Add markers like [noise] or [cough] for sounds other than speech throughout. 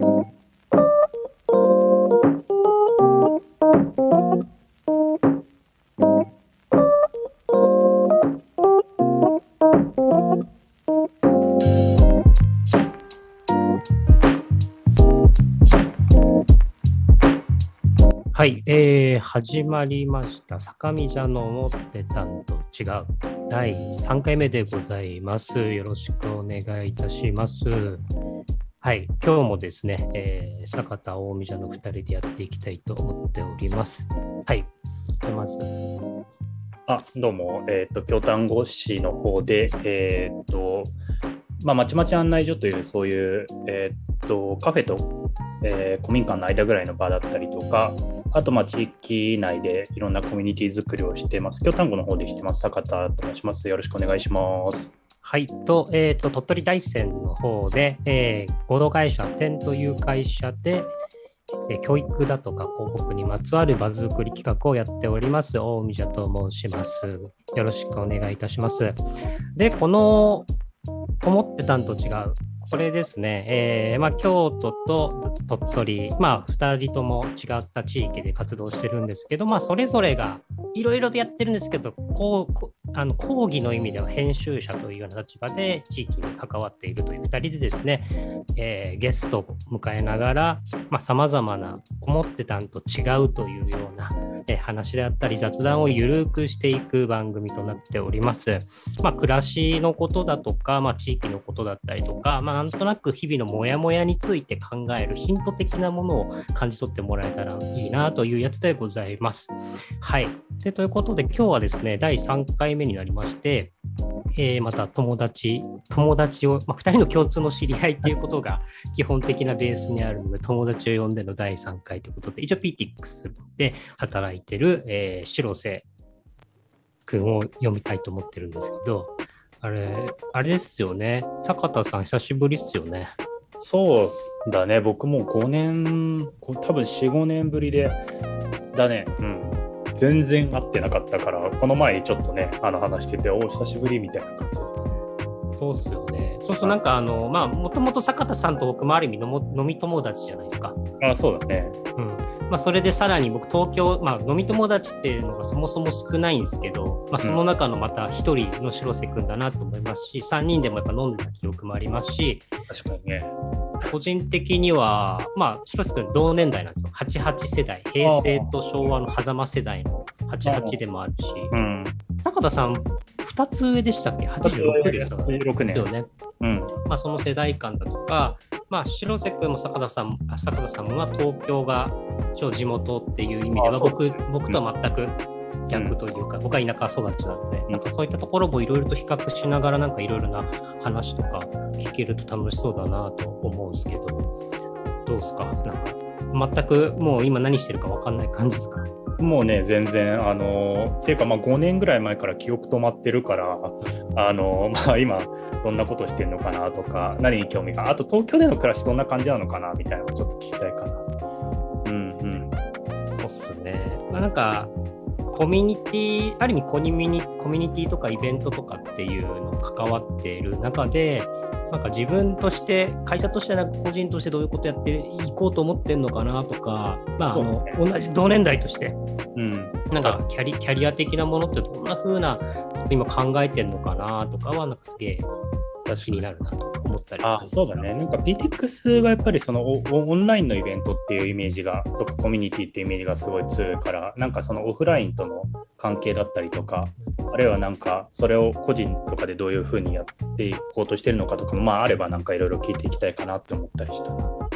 はい、えー、始まりました。坂見茶の思ってたんと違う第3回目でございます。よろしくお願いいたします。はい、今日もですね、えー、坂田大見茶の2人でやっていきたいと思っております。はい、まず。あ、どうも、えっ、ー、と、京丹後市の方で、えっ、ー、と、まあ、まちまち案内所という、そういう、えっ、と、カフェと、えー、古民家の間ぐらいの場だったりとか、あと、まあ、地域内でいろんなコミュニティ作りをしてます。京丹後の方でしてます。坂田と申します。よろしくお願いします。はい。と、えっ、ー、と、鳥取大山の方で、えー、合同会社、点という会社で、えー、教育だとか広告にまつわる場作り企画をやっております。大海社と申します。よろしくお願いいたします。で、この、思ってたんと違うこれですね、えーまあ、京都と鳥取、まあ、2人とも違った地域で活動してるんですけど、まあ、それぞれがいろいろとやってるんですけど、こうあの講義の意味では編集者というような立場で地域に関わっているという2人でですね、えー、ゲストを迎えながらさまざ、まな思ってたんと違うというような、えー、話であったり雑談をゆるくしていく番組となっております。まあ、暮らしのことだとか、まあ、地域のことだったりとか、まあ、なんとなく日々のモヤモヤについて考えるヒント的なものを感じ取ってもらえたらいいなというやつでございます。はい。でということで今日はですね、第3回目になりまして、えー、また友達、友達を、まあ、2人の共通の知り合いということが基本的なベースにあるので、友達を呼んでの第3回ということで、一応 PTX で働いてる、えー、白瀬君を読みたいと思ってるんですけど、あれ、あれですよね。坂田さん、久しぶりっすよね。そうだね。僕も5年、多分4、5年ぶりで、だね。うん。全然会ってなかったから、この前ちょっとね、あの話してて、お久しぶりみたいな感じそうっすよね。そうそう、なんかあの、まあ、もともと坂田さんと僕もある意味飲み友達じゃないですか。あそうだね。うん。まあ、それでさらに僕、東京、まあ、飲み友達っていうのがそもそも少ないんですけど、まあ、その中のまた1人の白瀬君だなと思いますし、うん、3人でもやっぱ飲んでた記憶もありますし、確かにね。個人的には、まあ、白瀬君同年代なんですよ。88世代、平成と昭和の狭間世代の88でもあるし、うん、高田さん、2つ上でしたっけ ?86 ですよね。86年。ですよね。うん。まあ、その世代間だとか、まあ、白瀬君も坂田さん、坂田さんは東京が超地元っていう意味では、僕僕とは全く逆というか、僕は田舎育ちなので、なんかそういったところもいろいろと比較しながら、なんかいろいろな話とか聞けると楽しそうだなと思うんですけど、どうですか？なんか、全くもう今何してるか分かんない感じですか？もうね、全然、あの、っていうか、まあ、5年ぐらい前から記憶止まってるから、あの、[laughs] まあ、今、どんなことしてるのかなとか、何に興味が、あと東京での暮らしどんな感じなのかなみたいなのをちょっと聞きたいかな。うんうん。そうっすね。まあ、なんか、コミュニティ、ある意味コミュニコミュニティとかイベントとかっていうの関わっている中で、なんか自分として、会社としてなんか個人としてどういうことやっていこうと思ってんのかなとか、まあ、あの同じ同年代として、うん、なんかキャリキャリア的なものってどんな風なこと今考えてんのかなとかは、なんかすげえ気になるなと思ったりあそうだね。なんか PTX がやっぱりそのオンラインのイベントっていうイメージが、とかコミュニティっていうイメージがすごい強いから、なんかそのオフラインとの関係だったりとか、あるいはなんかそれを個人とかでどういうふうにやっていこうとしてるのかとかも、まああればなんかいろいろ聞いていきたいかなって思ったりしたな。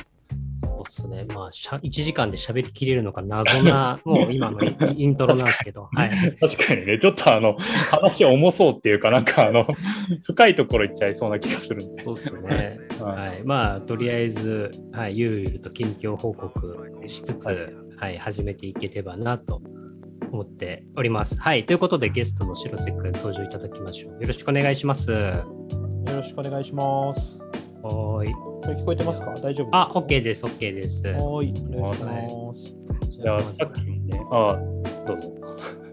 そうですね。まあ、しゃ1時間で喋りきれるのか謎な、[laughs] もう今のイントロなんですけど。[laughs] はい、確かにね、ちょっとあの、話重そうっていうか、なんかあの、[laughs] 深いところ行っちゃいそうな気がするんで。そうですね。はい。まあ、とりあえず、はい、ゆるゆると近況報告しつつ、はい、はい、始めていければなと思っております。はい。ということで、ゲストの白瀬くん登場いただきましょう。よろしくお願いします。よろしくお願いします。はい。聞こえてますか？大丈夫あ、OK です、OK です。はい、お願いします。じゃあ、さっきね、あ、どうぞ。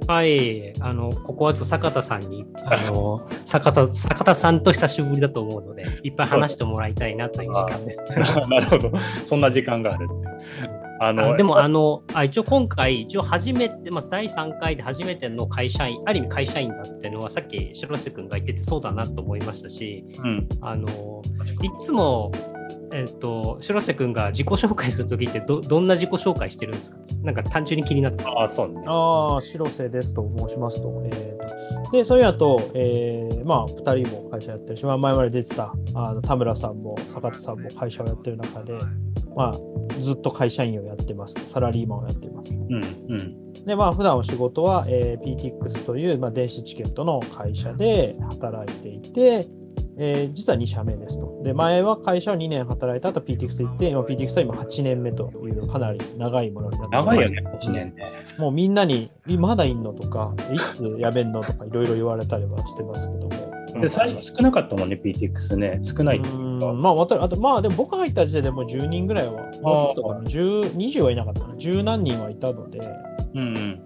はい、あの、ここはちょっと坂田さんに、あの、[laughs] 坂田、坂田さんと久しぶりだと思うので、いっぱい話してもらいたいなという時間です。なるほど。そんな時間があるって。あのあでも、あのあ、一応今回、一応初めて、まあ、第3回で初めての会社員、ある意味会社員だっていうのは、さっき白瀬君が言っててそうだなと思いましたし、うん、あの、いつも、えっと、白瀬君が自己紹介するときってど、どんな自己紹介してるんですか？なんか単純に気になって。ああ、そうね。ああ、白瀬ですと申しますと。えー、で、それやと、えー、まあ、2人も会社やってるし、まあ、前まで出てたあの田村さんも坂田さんも会社をやってる中で、まあ、ずっと会社員をやってます。サラリーマンをやっています。うん、うん。で、まあ、普段お仕事は、えー、PTX という、まあ、電子チケットの会社で働いていて、えー実は2社目ですと。で、前は会社を2年働いた後 PTX 行って、今 PTX は今8年目というかなり長いものになってます長いよね、1年ね。もうみんなに、いまだいんのとか、いつやめんのとかいろいろ言われたりはしてますけども。で、最初少なかったもんね、PTX ね。少ないまあ、あと、まあ、でも僕が入った時点でもう10人ぐらいは、もうちょっとかな、10 20はいなかったな、10何人はいたので、うん、うん。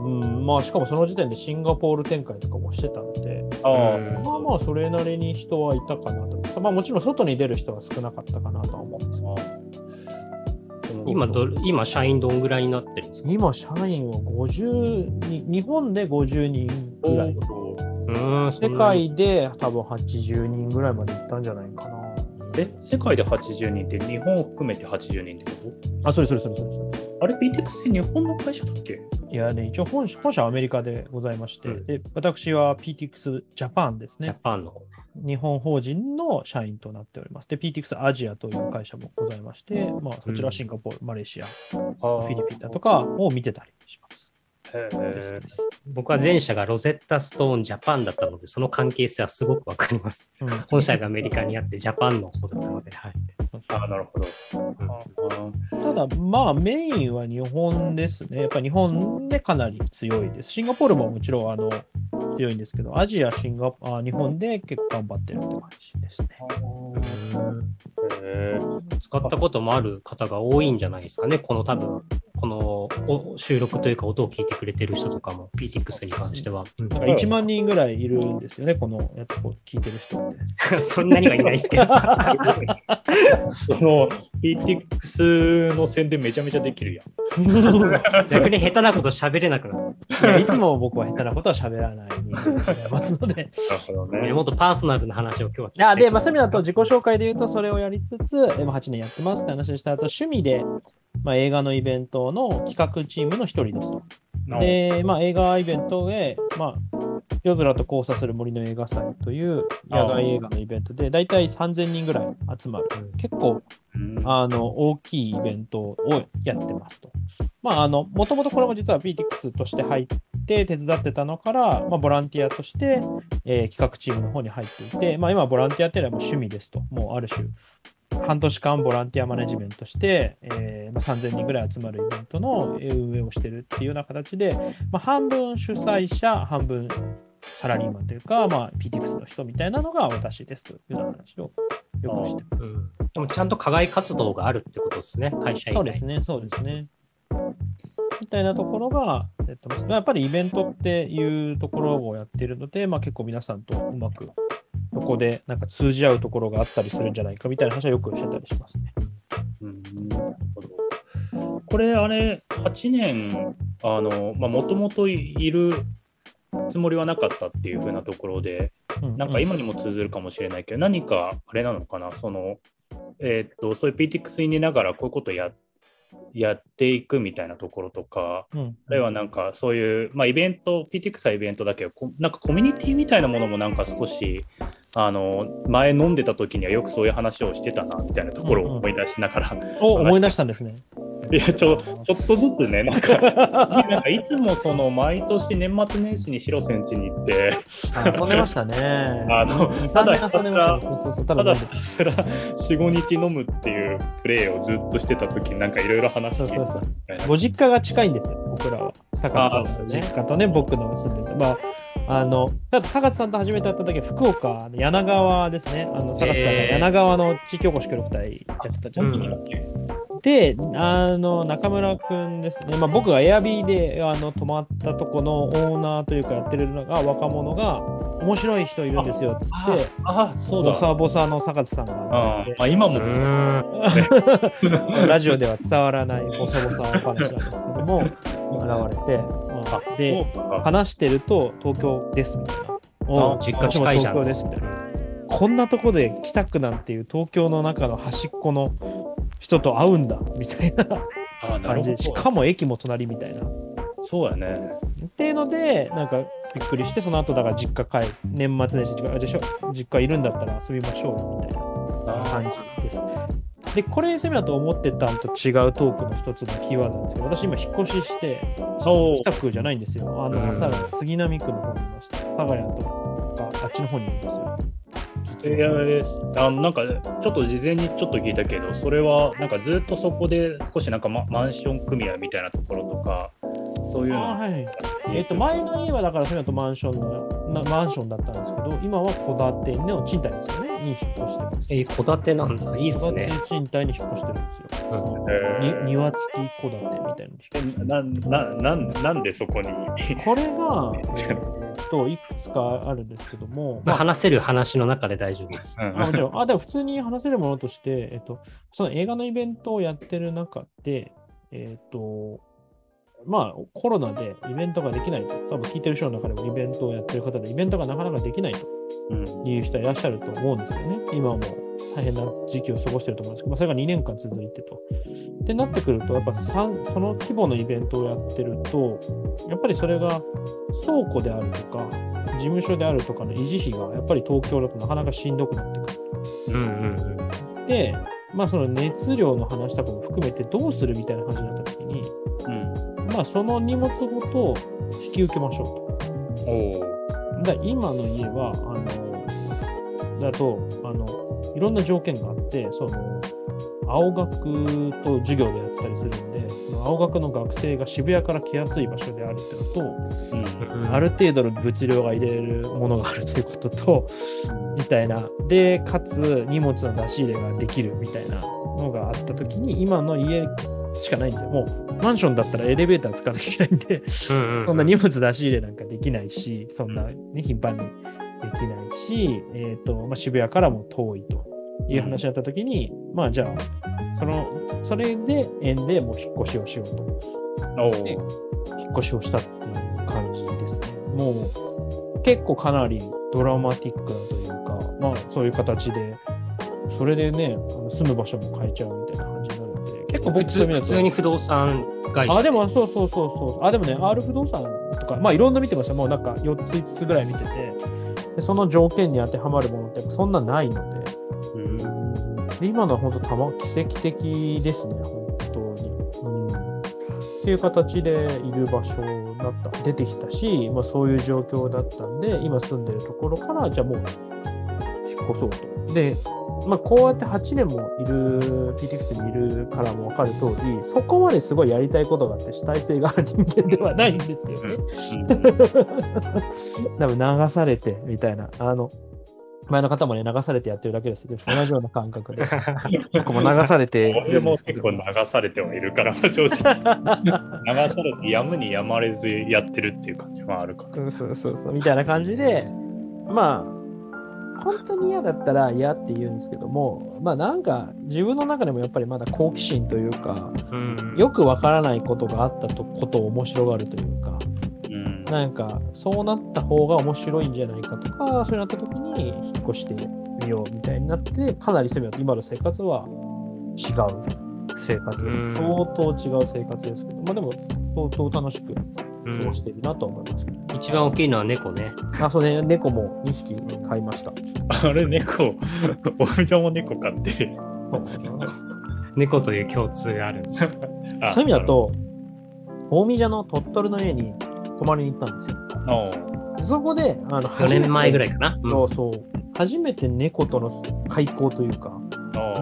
うん、まあ、しかもその時点でシンガポール展開とかもしてたので、ああ、うんまあまあ、それなりに人はいたかなと。まあ、もちろん外に出る人は少なかったかなとは思うんです今ど、今、社員どんぐらいになってるんですか？今、社員は50に、日本で50人ぐらい。世界で多分80人ぐらいまで行ったんじゃないかな。え、世界で80人って日本を含めて80人ってこあ、それそれそれそれそれ。とあれ、PTX って日本の会社だっけ？いやね、一応本社本社はアメリカでございまして、うんで私は PTX ジャパンですジャね。パンの方。日本法人の社員となっております。で、PTX アジアという会社もございまして、まあ、そちらはシンガポール、マレーシア、フあィリピンだとかを見てたりします。僕は前社がロゼッタストーンジャパンだったので、その関係性はすごくわかります。うん本社がアメリカにあって、ジャパンの方だったので、はい。あなるほど。あただ、まあ、メインは日本ですね。やっぱり日本でかなり強いです。シンガポールももちろんあの強いんですけど、アジア、シンガあ日本で結構頑張ってるって感じですね。使ったこともある方が多いんじゃないですかね。この多分、このお収録というか音を聞いてくれてる人とかも PTX に関しては。うんなんか1万人ぐらいいるんですよね、このやつを聞いてる人って。[laughs] そんなにはいないですけど。[laughs] その PTX の宣伝めちゃめちゃできるやん。[laughs] 逆に下手なこと喋れなくなる。いつも僕は下手なことは喋らない人間でございますので。なるほどね。もっとパーソナルな話を今日は聞きいやたいで、まあ、そういう意味だと自己紹介で言うと、それをやりつつ、えまあ8年やってますって話をした後、趣味で、まあ、映画のイベントの企画チームの一人ですと。で、まあ、映画イベントで、まあ、夜空と交差する森の映画祭という野外映画のイベントで、だいたい3000人ぐらい集まる。結構、うんあの、大きいイベントをやってますと。まあ、あの、もともとこれも実は PTX として入って手伝ってたのから、まあ、ボランティアとして、えー企画チームの方に入っていて、まあ、今、ボランティアっていうのはもう趣味ですと。もうある種、半年間ボランティアマネジメントして、えーまあ、3000人ぐらい集まるイベントのえー運営をしてるっていうような形で、まあ、半分主催者、半分サラリーマンというか、まあ、PTX の人みたいなのが私ですというような話をよくしてます。うんでもちゃんと課外活動があるってことですね、会社以外そうですね、そうですね。みたいなところがやってます。やっぱりイベントっていうところをやっているので、まあ、結構皆さんとうまく、そこでなんか通じ合うところがあったりするんじゃないかみたいな話はよくしてたりしますね。うんなるほど。これ、あれ、8年、あの、まあ、もともといるつもりはなかったっていう風なところで、うんなんか今にも通ずるかもしれないけど、何かあれなのかな、その、えーっと、そういう PTX にいながらこういうことややっていくみたいなところとか、うん。あるいはなんかそういう、まあ、イベント、PTX はイベントだけど、こなんかコミュニティみたいなものもなんか少し、あの前飲んでた時にはよくそういう話をしてたなみたいなところを思い出しながら、お思い出したんですね。いやちょちょっとずつね、なんかなんかいつもその毎年年末年始に白センチに行って、遊んでましたね。あの2、ただ3年遊んでましたね。そうそうそう。たただひたすら4、5日飲むっていうプレーをずっとしてた時になんかいろいろ話聞いてご実家が近いんですよ、僕らは。坂田さんの実家とね、僕の住んでて。まあ、あの、だって坂田さんと初めて会った時は福岡の柳川ですね。あの、坂田さんが柳川の地域おこし協力隊やってたじゃん。うんで、あの、中村くんですね。まあ、僕がエアビーであの泊まったとこのオーナーというかやってるのが若者が、面白い人いるんですよっつって、あ、そうだ。ボサボサの坂田さんがあまあ、今も、[laughs] ラジオでは伝わらないボサボサ話なんですけども、現れて、まあ、で、話してると東京ですみたいな。おう実家近いじゃん東京ですみたいな。こんなとこで北区なんていう東京の中の端っこの人と会うんだみたいな感じで、しかも駅も隣みたいな。そうやね。っていうので、なんかびっくりして、その後だから実家帰る、年末年始、実家でしょ？実家いるんだったら遊びましょうよみたいな感じです。で、これ、セミナーと思ってたんと違うトークの一つのキーワードなんですけど、私今引っ越しして、北区じゃないんですよ。あの、うん佐賀杉並区の方にいました。佐賀屋とか、あっちの方にいるんですよ。いやですあのなんかちょっと事前にちょっと聞いたけどそれはなんかずっとそこで少しなんかママンション組合みたいなところとかそういうのあはい。えっ、と、前の家はだから、それだとマンションの、なマンションだったんですけど、今は戸建ての賃貸ですよね、に引っ越してます。え、戸建てなんだ。いいっす戸ね建。て賃貸に引っ越してるんですよ。うんえーに庭付き戸建てみたいなのに引っ越してるなななんなんでそこに？これが、[laughs] えー、といくつかあるんですけども、まあ、まあ話せる話の中で大丈夫です。あもちろんあでも普通に話せるものとして、えっと、その映画のイベントをやってる中で、えっと、まあコロナでイベントができないと、多分聞いてる人の中でもイベントをやってる方で、イベントがなかなかできないとうんいう人はいらっしゃると思うんですよね。今も大変な時期を過ごしてると思うんですけど、まあ、それが2年間続いてと。ってなってくると、やっぱその規模のイベントをやってると、やっぱりそれが倉庫であるとか、事務所であるとかの維持費がやっぱり東京だとなかなかしんどくなってくる。うんうんで、まあその熱量の話とかも含めてどうするみたいな話になったあその荷物ごと引き受けましょうと。おおだ今の家は、あの、だと、あの、いろんな条件があって、その、青学と授業でやってたりするんで、その青学の学生が渋谷から来やすい場所であるっていうのと、うんうん。ある程度の物量が入れるものがあるということと、みたいな。で、かつ荷物の出し入れができるみたいなのがあったときに、今の家しかないんで。もう、マンションだったらエレベーター使わなきゃいけないんで、うんうんうんそんな荷物出し入れなんかできないし、そんな、ね、頻繁にできないし、えっ、と、まあ、渋谷からも遠いという話だったときに、まあじゃあ、その、それで縁でもう引っ越しをしようと。おで引っ越しをしたっていう感じですね。もう結構かなりドラマティックなというか、まあそういう形で、それでね、住む場所も変えちゃうみたいな結構普通僕普通に不動産会社。あ、でもそうそうそうそう。あ、でもね、R 不動産とか、まあいろんな見てました。もうなんか4つ5つぐらい見てて、でその条件に当てはまるものってそんなないので、うんで今のは本当たま奇跡的ですね、本当に。うん。っていう形でいる場所だった、出てきたし、まあそういう状況だったんで、今住んでるところから、じゃあもう引っ越そうと。で、まあこうやって8年もいる、PTX にいるからも分かる通り、そこまですごいやりたいことがあって主体性がある人間ではないんですよね。[laughs] 多分流されてみたいな。あの、前の方もね、流されてやってるだけです。で同じような感覚で。僕も流されて [laughs] 俺も結構流されてはいるから、正直。流されてやむにやまれずやってるっていう感じはあるから。うんそうそうそう、みたいな感じで、まあ、本当に嫌だったら嫌って言うんですけども、まあなんか自分の中でもやっぱりまだ好奇心というか、うん。よくわからないことがあったとことを面白がるというか、うん。なんかそうなった方が面白いんじゃないかとか、そうなった時に引っ越してみようみたいになって、かなり攻め今の生活は違う生活です。うん。相当違う生活ですけど、まあでも相当楽しくうん過ごしているなと思いますけど。一番大きいのは猫ね。あ、そうね、猫も2匹飼いました。あれ、猫、[laughs] おふちゃんも猫飼ってる。猫という共通があるんです [laughs] そういう意味だ、と、大見社の鳥取の家に泊まりに行ったんですよ。そこで、あの、4年前ぐらい。いかな。うんそうそう。初めて猫との開口というか、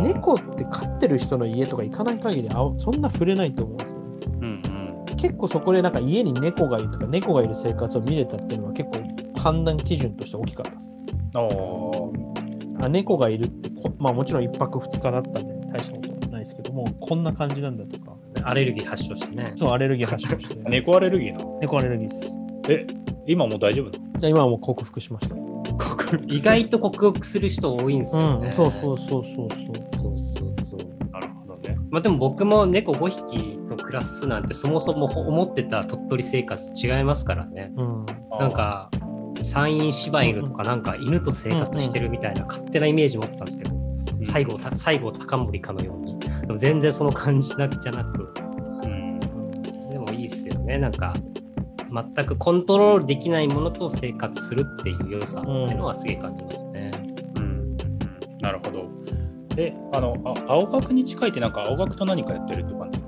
猫って飼ってる人の家とか行かない限りあそんな触れないと思うんです結構そこでなんか家に猫がいるとか猫がいる生活を見れたっていうのは結構判断基準として大きかったです。うん。ああ猫がいるってこ、まあもちろん1泊2日だったんで大したことないでですけども、こんな感じなんだとか、アレルギー発症してね。そう、アレルギー発症して、[laughs] 猫アレルギーなの？猫アレルギーです。え、今もう大丈夫じゃあ今はもう克服しました。意外と克服する人多いんですよね。うん、そうそうそうそうそう。そうそうそう。なるほどね。まあでも僕も猫5匹と暮らすなんてそもそも思ってた鳥取生活と違いますからね。うん、なんか山陰柴犬とかなんか犬と生活してるみたいな勝手なイメージ持ってたんですけど、うん最後た最後高森かのように。でも全然その感じなじゃなく、うん。でもいいですよね。なんか全くコントロールできないものと生活するっていう良さっていうのはすげえ感じますね。うん。なるほど。え、あの、あ青学に近いってなんか青学と何かやってるって感じ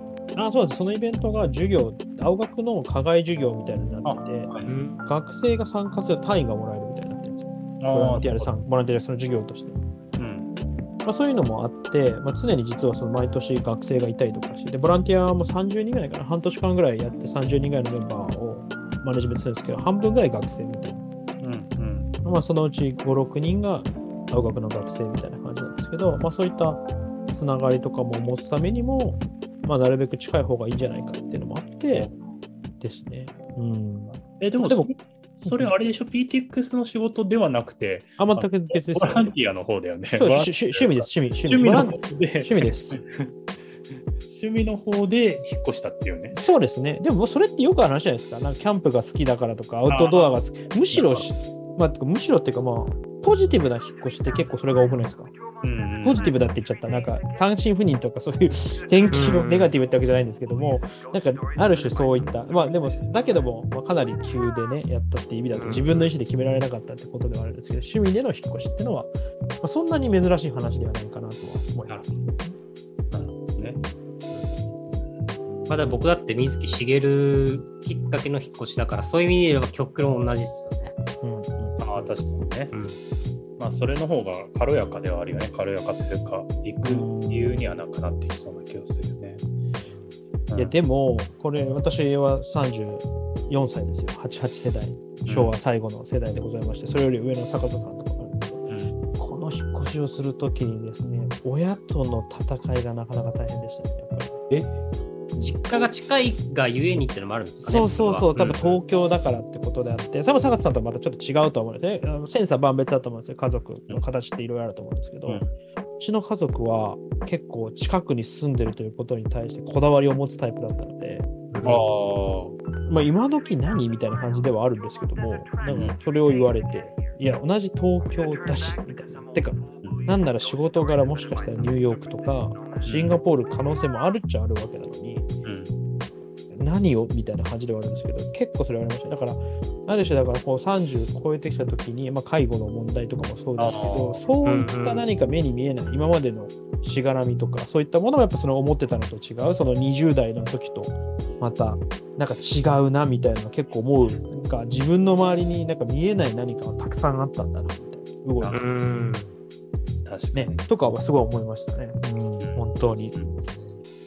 あそうです。そのイベントが授業、青学の課外授業みたいになってて、学生が参加する単位がもらえるみたいになってるんですよ。ボランティアでさんボランティアでその授業として。うん。まあ、そういうのもあって、まあ、常に実はその毎年学生がいたりとかして、でボランティアも30人ぐらいかな、半年間ぐらいやって30人ぐらいのメンバーをマネジメントするんですけど、半分ぐらい学生みたいうん。うん。な。まあ、そのうち5、6人が青学の学生みたいな感じなんですけど、まあ、そういったつながりとかも持つためにも、まあ、なるべく近い方がいいんじゃないかっていうのもあってですね。うん。え、でも、でもそれあれでしょ ?PTX の仕事ではなくて、あ、全く別ですよね。ボランティアの方だよね。趣趣味です、趣味。趣味の方で、趣味です。趣味の方で引っ越したっていうね。そうですね。でもそれってよくある話じゃないですか。なんかキャンプが好きだからとか、アウトドアが好き。むしろし、まあ、むしろっていうかまあ、ポジティブな引っ越しって結構それが多くないですか？うんポジティブだって言っちゃった。なんか単身赴任とかそういう天気のネガティブってわけじゃないんですけども、なんかある種そういった、まあでも、だけども、まあ、かなり急でね、やったっていう意味だと自分の意思で決められなかったってことではあるんですけど、趣味での引っ越しっていうのは、まあ、そんなに珍しい話ではないかなとは思います。なるほどね。まだ僕だって水木しげるきっかけの引っ越しだから、そういう意味で言えば極論同じですよね。うんうんああ、確かにね。うんまあ、それの方が軽やかではあるよね。軽やかというか、行く理由にはなくなってきそうな気がするよね。いやでも、これ、私は34歳ですよ、88世代、昭和最後の世代でございまして、それより上の坂田さんとかこの引っ越しをするときにですね、親との戦いがなかなか大変でしたね、やっぱり。実家が近いがゆえにっていうのもあるんですかね。そうそうそう、多分東京だからってことであって、多分坂田さんとはまたちょっと違うと思う。のセンサー万別だと思うんですよ、家族の形っていろいろあると思うんですけど、ううんちの家族は結構近くに住んでるということに対してこだわりを持つタイプだったので、ああ、まあ、今時何みたいな感じではあるんですけども、なんかそれを言われて、いや、同じ東京だし、みたいな。てか、なんなら仕事柄もしかしたらニューヨークとか、シンガポール可能性もあるっちゃあるわけなのに、うん。何をみたいな感じではあるんですけど、結構それはありました。だから、ある種だからこう30超えてきたときに、まあ、介護の問題とかもそうですけどあ、そういった何か目に見えない、今までのしがらみとか、そういったものがやっぱその思ってたのと違う、その20代の時とまたなんか違うなみたいなの結構思う、なんか自分の周りになんか見えない何かがたくさんあったんだなみたいな、動いてうん。確かねに。、とかはすごい思いましたね。うん、本当に。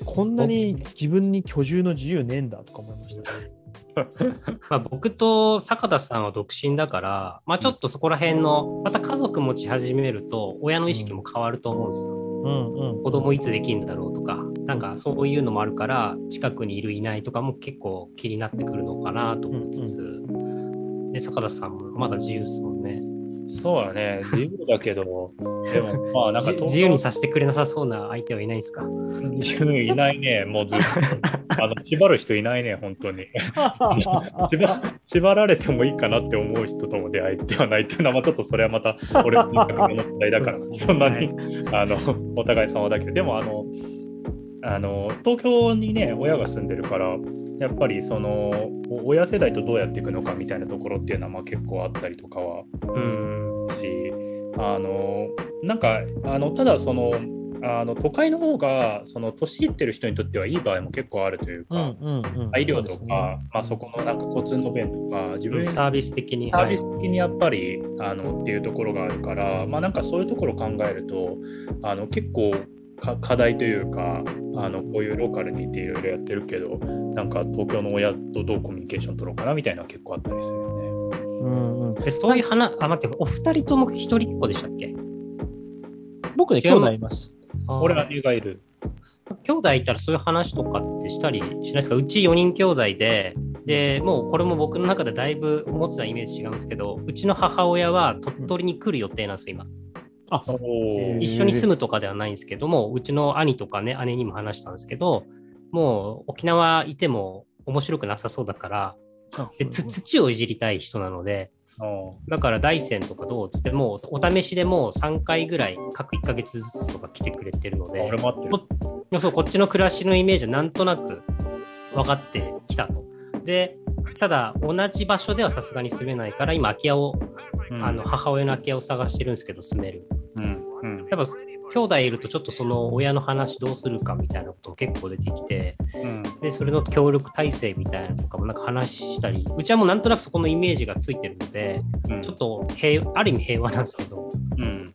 こんなに自分に居住の自由ねえんだとか思いましたね。[laughs] まあ、僕と坂田さんは独身だから、まあ、ちょっとそこら辺の、また家族持ち始めると、親の意識も変わると思うんですよ。うんうん。子供いつできるんだろうとか、なんかそういうのもあるから、近くにいるいないとかも結構気になってくるのかなと思いつつ、で坂田さんもまだ自由ですもんね。そうだね。自由だけど、でも、[laughs] まあ、なんかじ自由にさせてくれなさそうな相手はいないですか？自由いないね。もうずっと。[laughs] あの、縛る人いないね、本当に。[laughs] 縛縛られてもいいかなって思う人とも出会いではないっていうのは、まあ、ちょっとそれはまた俺の問題だから、そんなに、あのお互い様だけど、でもあのあの、東京にね、親が住んでるから、やっぱりそのお親世代とどうやっていくのかみたいなところっていうのはまあ結構あったりとかはうん。し、あのなんかあのただそのあの都会の方がその年いってる人にとってはいい場合も結構あるというか、医療とか、まあ、そこのなんか交通の便とか自分サービス的に。サービス的にやっぱりあのっていうところがあるから、まあ、なんかそういうところを考えるとあの結構か課題というかあのこういうローカルにいていろいろやってるけどなんか東京の親とどうコミュニケーション取ろうかなみたいな結構あったりするよね。うんうん、えそういう話、あ、待って、お二人とも一人っ子でしたっけ？僕ね、兄弟います。俺は姉がいる。兄弟いたらそういう話とかってしたりしないですか？うち4人兄弟で、で、もうこれも僕の中でだいぶ思ってたイメージ違うんですけど、うちの母親は鳥取に来る予定なんですよ、今。あ、おー一緒に住むとかではないんですけども、うちの兄とかね、姉にも話したんですけど、もう沖縄いても面白くなさそうだから、でつ土をいじりたい人なので、おだから大山とかどうっつってもうお試しでもう3回ぐらい各1ヶ月ずつとか来てくれてるのーでこっちの暮らしのイメージはなんとなく分かってきたと。で、ただ同じ場所ではさすがに住めないから今空き家を、うん。あの母親の空き家を探してるんですけど住める。うん。うんやっぱ兄弟いるとちょっとその親の話どうするかみたいなことも結構出てきて、うん。で、それの協力体制みたいなのとかもなんか話したり、うちはもうなんとなくそこのイメージがついてるので、うん。ちょっと平ある意味平和なんですけど、う？ん。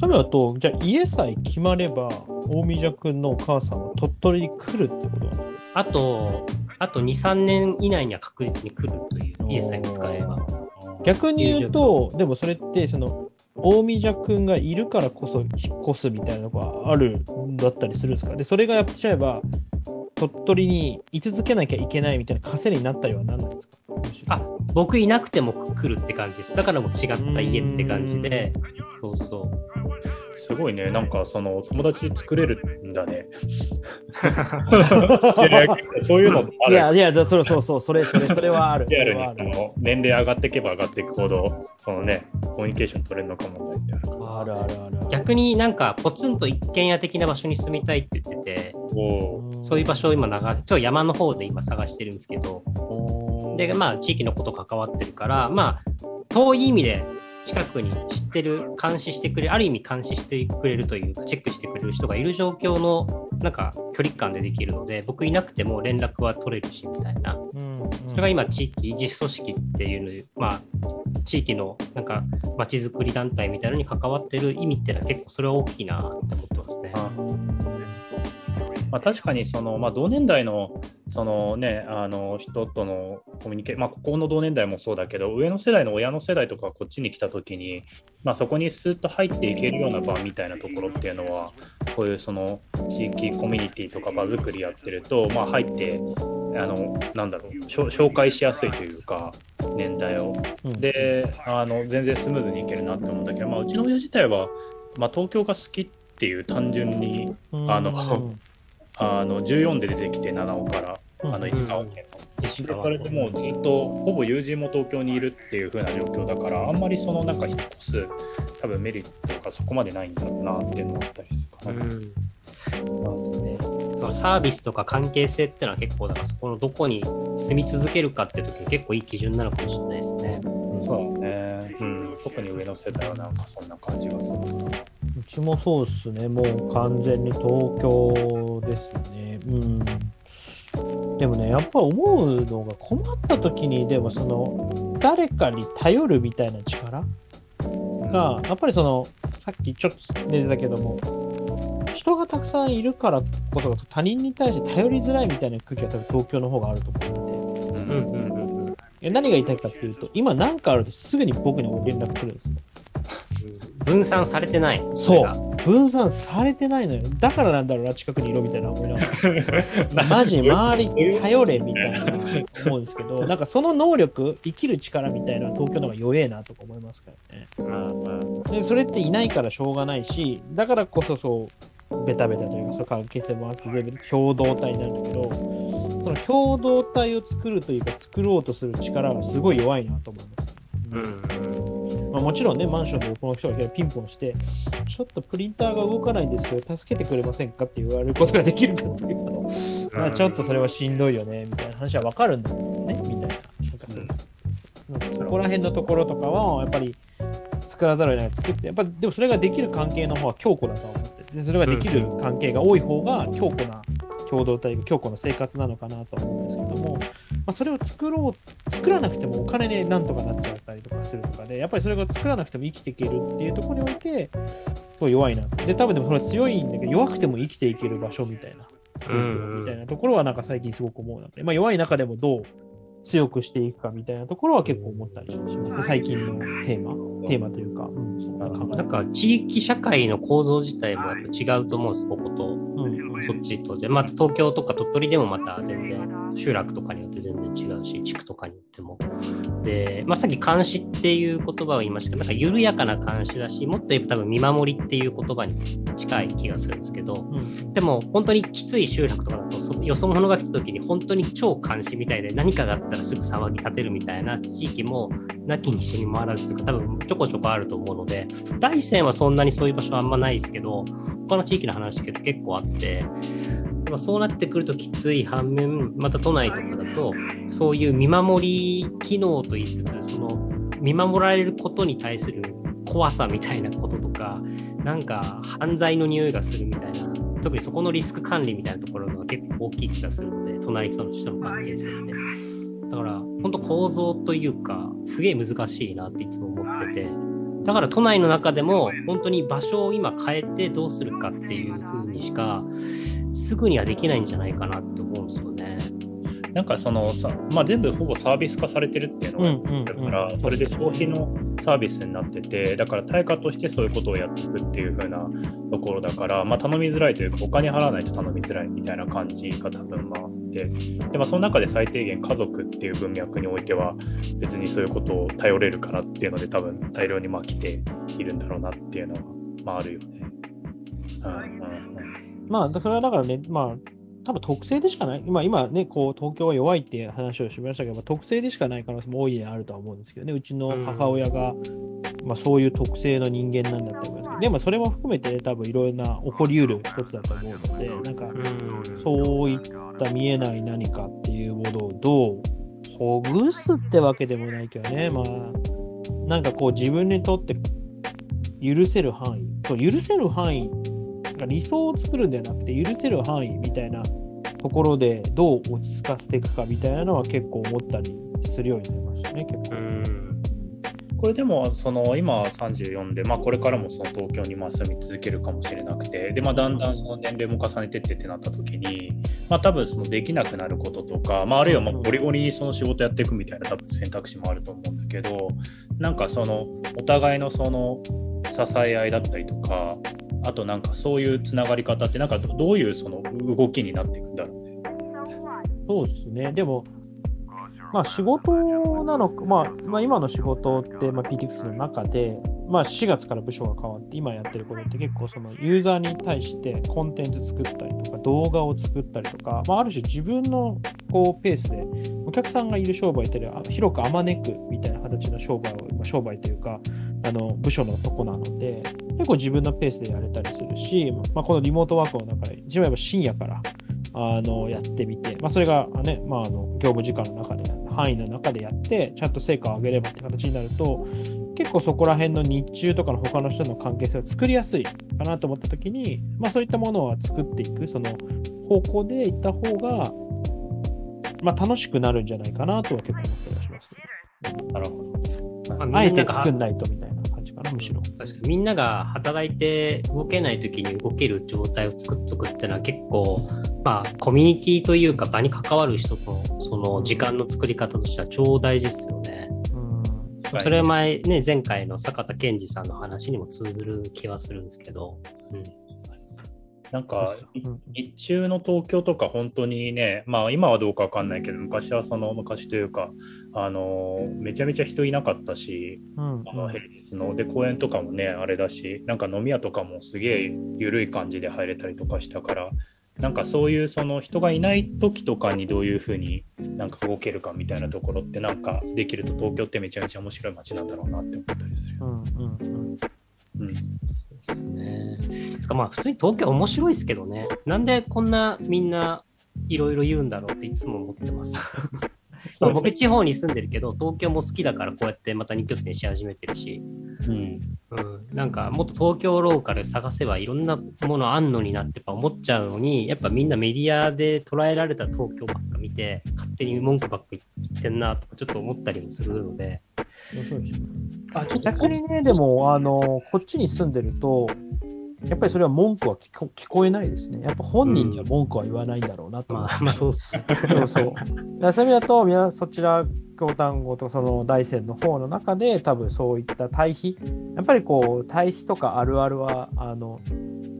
それだと、じゃあ家さえ決まれば、大見じゃくんのお母さんは鳥取に来るってことなの？あと、あと2、3年以内には確実に来るという、イエスさえ見つかれば。逆に言うと、でもそれって、その、大見じゃくんがいるからこそ引っ越すみたいなのがあるんだったりするんですか？で、それがやっちゃえば、鳥取に居続けなきゃいけないみたいな稼いになったりはなんなんですか？あ僕いなくても来るって感じです。だからもう違った家って感じで、そうそう。すごいね、なんかその友達作れるんだね。[laughs] いやいやそういうのある。いやいや、だそうそうそう、それ、それ、それはある。そリアルにあの年齢上がっていけば上がっていくほど、そのね、コミュニケーション取れるのかもってあるから。あるあるある。逆になんかポツンと一軒家的な場所に住みたいって言ってて、おーそういう場所を今長、ちょっと山の方で今探してるんですけど、所で、まあ地域のこと関わってるから、まあ遠い意味で近くに知ってる、監視してくれる、ある意味監視してくれるというか、チェックしてくれる人がいる状況のなんか距離感でできるので、僕いなくても連絡は取れるしみたいな。それが今、地域自主組織っていうの、まあ、地域のなんか街づくり団体みたいなのに関わってる意味っていうのは結構それは大きいなって思ってますね。あまあ、確かにその、まあ、同年代のその、ね、あの人とのコミュニケーション、まあ、ここの同年代もそうだけど上の世代の親の世代とかこっちに来た時に、まあ、そこにスーッと入っていけるような場みたいなところっていうのはこういうその地域コミュニティとか場作りやってると、まあ、入ってあのなんだろう紹介しやすいというか年代を。うん。であの全然スムーズにいけるなって思うんだけど、まあ、うちの親自体は、まあ、東京が好きっていう単純にあの [laughs] あの14で出てきて七尾からあの石川県の。石川でそれでもうずっとほぼ友人も東京にいるっていう風な状況だからあんまりそのなんか引っ越す多分メリットがそこまでないんだろうなっていうのがあったりするかな。うんそうですね。サービスとか関係性ってのは結構、だからそこのどこに住み続けるかって時に結構いい基準なのかもしれないですね。そうだね、うん。特に上の世代はなんかそんな感じがするな。うちもそうですね、もう完全に東京ですね。うん。でもね、やっぱ思うのが困った時に、でもその、誰かに頼るみたいな力が、やっぱりその、さっきちょっと出てたけども、人がたくさんいるからこそ他人に対して頼りづらいみたいな空気が多分東京の方があると思うので、うんうんうんうん。何が言いたいかっていうと、今何かあるとすぐに僕に連絡来るんですよ。分散されてない。そう分散されてないのよ。だからなんだろうな、近くにいろみたいな思いながら。[laughs] マジ周り頼れみたいな思うんですけど、[laughs] なんかその能力、生きる力みたいな東京の方が弱えなとか思いますからね。うんうんで、それっていないからしょうがないし、だからこそそう、ベタベタというか、その関係性もあって、全部共同体になるんだけど、その共同体を作るというか、作ろうとする力はすごい弱いなと思います。うん。まあ、もちろんね、マンションで横の人がピンポンして、ちょっとプリンターが動かないんですけど、助けてくれませんかって言われることができるかっていうと、[laughs] まあ、ちょっとそれはしんどいよね、みたいな話はわかるんだけどね、みたいな。なん。かそこら辺のところとかは、やっぱり作らざるを得ない作って、やっぱでもそれができる関係の方が強固だとは思っててでそれができる関係が多い方が強固な共同体、強固な生活なのかなとは思うんですけども、まあ、それを作ろう、作らなくてもお金でなんとかなっちゃったりとかするとかで、やっぱりそれが作らなくても生きていけるっていうところにおいて、すごい弱いなと。で、多分でもそれは強いんだけど、弱くても生きていける場所みたいな、うんみたいなところはなんか最近すごく思うので、まあ、弱い中でもどう強くしていくかみたいなところは結構思ったりしますね。最近のテーマ、テーマというか、うん、そんな考えなんか地域社会の構造自体もやっぱ違うと思うんです、ここと。うんそっちと。で、また東京とか鳥取でもまた全然集落とかによって全然違うし、地区とかによっても。で、まあ、さっき監視っていう言葉を言いましたけど、なんか緩やかな監視だし、もっと言えば多分見守りっていう言葉に近い気がするんですけど、うんでも本当にきつい集落とかだと、そよそ者が来た時に本当に超監視みたいで何かがあったらすぐ騒ぎ立てるみたいな地域もなきにしにもあらずというか多分ちょこちょこあると思うので、大山はそんなにそういう場所はあんまないですけど、他の地域の話けど結構あって、そうなってくるときつい反面、また都内とかだと、そういう見守り機能と言いつつ、その見守られることに対する怖さみたいなこととか、なんか犯罪の匂いがするみたいな、特にそこのリスク管理みたいなところが結構大きい気がするので、隣人の人の関係性って。だから、本当構造というか、すげえ難しいなっていつも思ってて、だから都内の中でも本当に場所を今変えてどうするかっていう風にしかすぐにはできないんじゃないかなって思うんですよね。なんかそのさ、まあ、全部ほぼサービス化されてるっていうのがだから、それで消費のサービスになってて、だから対価としてそういうことをやっていくっていう風なところだから、まあ、頼みづらいというか、お金払わないと頼みづらいみたいな感じが多分まああって、でまあ、その中で最低限家族っていう文脈においては、別にそういうことを頼れるからっていうので、多分大量にまあ来ているんだろうなっていうのは、まあ、あるよね。うんうんうんまあ、だからだからね、まあ、多分特性でしかない、まあ、今ね、こう東京は弱いっていう話をしましたけど、まあ特性でしかない可能性も大いにあるとは思うんですけどね、うちの母親が、まあ、そういう特性の人間なんだと思いますけど、でもそれも含めて、多分いろいろな起こりうる一つだと思うので、なんか、うん。そういった見えない何かっていうものをどうほぐすってわけでもないけどね、まあ、なんかこう自分にとって許せる範囲、そう許せる範囲、なんか理想を作るんじゃなくて許せる範囲みたいなところでどう落ち着かせていくかみたいなのは結構思ったりするようになりましたね、結構。うんこれでもその今34で、まあ、これからもその東京にまあ住み続けるかもしれなくてで、まあ、だんだんその年齢も重ねてってってなった時に、まあ、多分そのできなくなることとか、まあ、あるいはまあゴリゴリにその仕事やっていくみたいな多分選択肢もあると思うんだけどなんかそのお互いのその支え合いだったりとかあとなんかそういうつながり方ってなんかどういうその動きになっていくんだろうね。そうですね。でも、まあ仕事なのか、まあ、まあ今の仕事って、まあ、PTX の中で、まあ4月から部署が変わって、今やってることって結構そのユーザーに対してコンテンツ作ったりとか、動画を作ったりとか、まあある種自分のこうペースで、お客さんがいる商売っていうのは広くあまねくみたいな形の商売を、ま、商売というか、あの部署のとこなので、結構自分のペースでやれたりするし、まあ、このリモートワークの中で、一番やっぱ深夜からあのやってみて、まあ、それが、ねまあ、あの業務時間の中で、範囲の中でやって、ちゃんと成果を上げればって形になると、結構そこら辺の日中とかの他の人の関係性を作りやすいかなと思ったときに、まあ、そういったものは作っていく、その方向でいった方が、まあ、楽しくなるんじゃないかなとは結構思ったりはしますけど、なるほど。まああえて作んないとみたいなかな、むしろ。確かにみんなが働いて動けない時に動ける状態を作っとくっていうのは結構まあコミュニティというか場に関わる人とその時間の作り方としては超大事ですよね。うんはいそれは前ね前回の坂田健二さんの話にも通ずる気はするんですけど、うん、なんかうん日中の東京とか本当にね、まあ今はどうかわかんないけど、昔はその昔というか、あのめちゃめちゃ人いなかったし、うんあの平日ので公園とかもね、あれだし、なんか飲み屋とかもすげえ緩い感じで入れたりとかしたから、なんかそういうその人がいない時とかにどういうふうになんか動けるかみたいなところってなんかできると東京ってめちゃめちゃ面白い街なんだろうなって思ったりする。うんうんうんうん、そうですね。つかまあ普通に東京面白いですけどね。なんでこんなみんないろいろ言うんだろうっていつも思ってます。[laughs] まあ僕地方に住んでるけど東京も好きだからこうやってまた2拠点し始めてるし、うんうん、なんかもっと東京ローカル探せばいろんなものあんのになってやっぱ思っちゃうのにやっぱみんなメディアで捉えられた東京ばっか見て勝手に文句ばっか言ってんなとかちょっと思ったりもするので。あちょっと逆にね、でも、あの、こっちに住んでると、やっぱりそれは文句は聞こ聞こえないですね。やっぱ本人には文句は言わないんだろうなと思って。まあ、まあそうっすね。そうそう。だからそういう意味だと、みなそちら京丹後とその大山の方の中で、多分そういった対比、やっぱりこう、対比とかあるあるは、あの、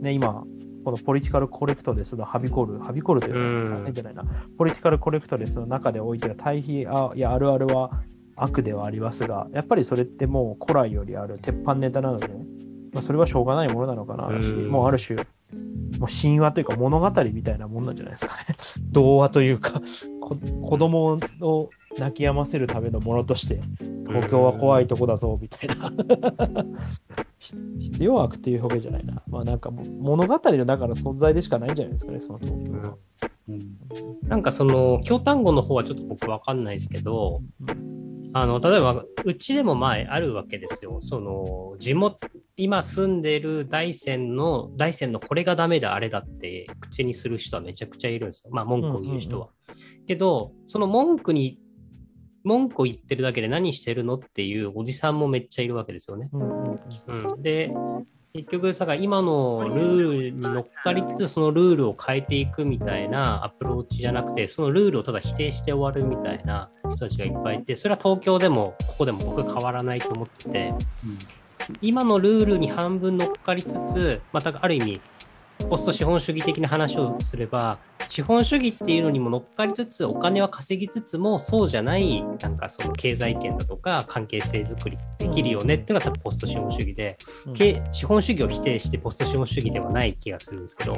ね、今、このポリティカルコレクトレスのはびこる、はびこるというか、じゃないな、ポリティカルコレクトレスの中でおいては対比あやあるあるは悪ではありますが、やっぱりそれってもう古来よりある鉄板ネタなので、まあ、それはしょうがないものなのかなし、うん。もうある種、もう神話というか物語みたいなもんなんじゃないですかね。童話というか、こ子供を泣き止ませるためのものとして、東京は怖いとこだぞ、みたいな。[laughs] ひ必要悪っていう表現じゃないな。まあなんか物語の中の存在でしかないんじゃないですかね、その東京は。うんなんかその、京丹後の方はちょっと僕わかんないですけど、あの、例えば、うちでも前あるわけですよ。その、地元、今住んでる大山の、大山のこれがダメだ、あれだって口にする人はめちゃくちゃいるんですよ。まあ、文句を言う人は。けど、その文句に、文句を言ってるだけで何してるのっていうおじさんもめっちゃいるわけですよね。うんうんうん。うん、で、結局さ、今のルールに乗っかりつつ、そのルールを変えていくみたいなアプローチじゃなくて、そのルールをただ否定して終わるみたいな人たちがいっぱいいて、それは東京でもここでも僕変わらないと思ってて、今のルールに半分乗っかりつつ、またある意味、ポスト資本主義的な話をすれば、資本主義っていうのにも乗っかりつつ、お金は稼ぎつつも、そうじゃない、なんかその経済圏だとか関係性づくりできるよねっていうのが多分ポスト資本主義で、うん。け資本主義を否定してポスト資本主義ではない気がするんですけど、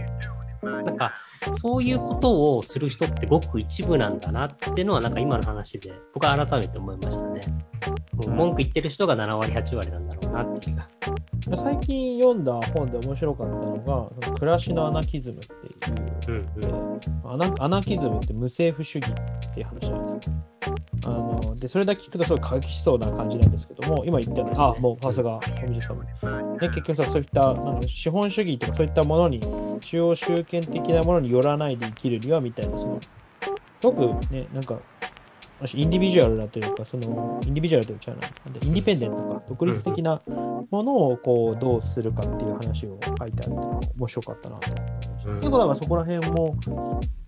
なんかそういうことをする人ってごく一部なんだなっていうのはなんか今の話で僕は改めて思いましたね。もう文句言ってる人が7割8割なんだろうなっていう。最近読んだ本で面白かったのが、その暮らしのアナキズムっていう、うんうんアナアナキズムって無政府主義っていう話なんですよ。あのでそれだけ聞くとすごい過激しそうな感じなんですけども、今言ったように、あ、もうさすが、お店さん。で結局さ、そういったなんか資本主義とかそういったものに、中央集権的なものによらないで生きるにはみたいな、その、すごくね、なんか、私インディビジュアルなというか、その、インディビジュアルというか、インディペンデントとか、独立的なものをこう、どうするかっていう話を書いてあって、面白かったなと思いました。うん結構だからそこら辺も、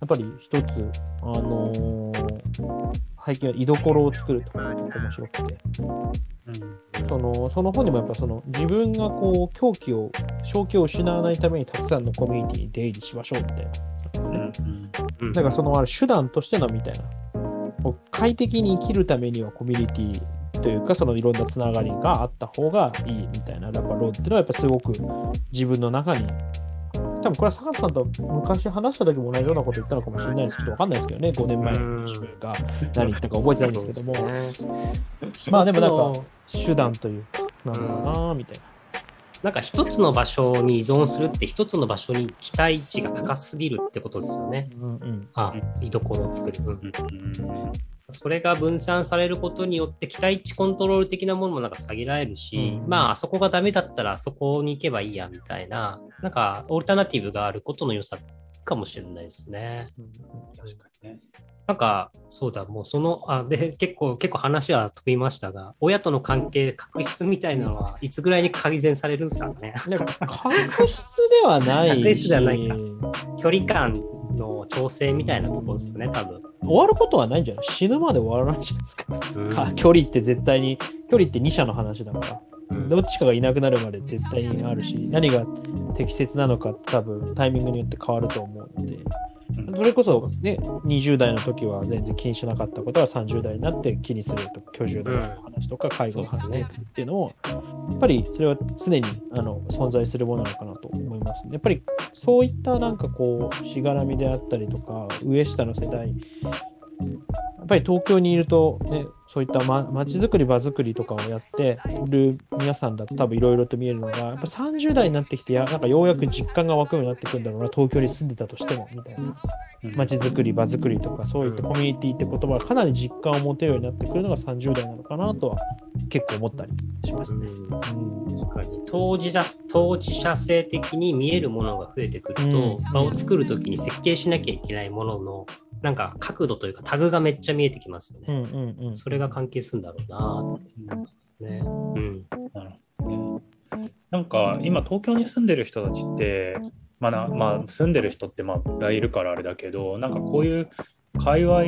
やっぱり一つ、あのー最近は居所を作るとかが面白くて、そのその本にもやっぱその自分がこう狂気を、正気を失わないためにたくさんのコミュニティに出入りしましょうみたいな。うんだからそのある手段としてのみたいな。快適に生きるためにはコミュニティというか、そのいろんなつながりがあった方がいいみたいな、やっぱ論っていうのはやっぱすごく自分の中に、多分これは坂田さんと昔話した時も同じようなこと言ったのかもしれないですけど、わかんないですけどね、5年前の自分が何言ったか覚えてないんですけども、まあでもなんか手段というか、なんだろうな、みたいな。なんか一つの場所に依存するって一つの場所に期待値が高すぎるってことですよね。うんうん。あ、居所を作る。うんそれが分散されることによって期待値コントロール的なものもなんか下げられるし、うんまああそこがダメだったらあそこに行けばいいやみたいな、なんかオルタナティブがあることの良さかもしれないですね。確かにね。なんか、そうだ、もうその、あ、で、結構、結構話は飛びましたが、親との関係、確執みたいなのは、いつぐらいに改善されるんですかね。確執ではない確執ではないかし距離感の調整みたいなところですね、多分。終わることはないんじゃない？死ぬまで終わらないじゃないですか。うんか距離って絶対に、距離って2者の話だから、うんどっちかがいなくなるまで絶対にあるし、何が適切なのか多分タイミングによって変わると思うので、それこそね、20代の時は全然気にしなかったことが30代になって気にするとか、居住の話とか介護の話っていうのを、やっぱりそれは常にあの存在するものなのかなと思います、ね。やっぱりそういったなんかこう、しがらみであったりとか、上下の世代、やっぱり東京にいると、ね、そういったま街づくり、場づくりとかをやってる皆さんだと多分いろいろと見えるのが、やっぱ30代になってきてや、なんかようやく実感が湧くようになってくるんだろうな、東京に住んでたとしても、みたいな。街づくり、場づくりとか、そういったコミュニティって言葉がかなり実感を持てるようになってくるのが30代なのかなとは結構思ったりします。ね。うん。確かに。当事者当事者性的に見えるものが増えてくると、うん。場を作るときに設計しなきゃいけないもののなんか角度というかタグがめっちゃ見えてきますよね。うんうんうん。それが関係するんだろうなって思いますね。うん。なるほどねなんか今東京に住んでる人たちって、まあなまあ、住んでる人ってまあいるからあれだけどなんかこういう界隈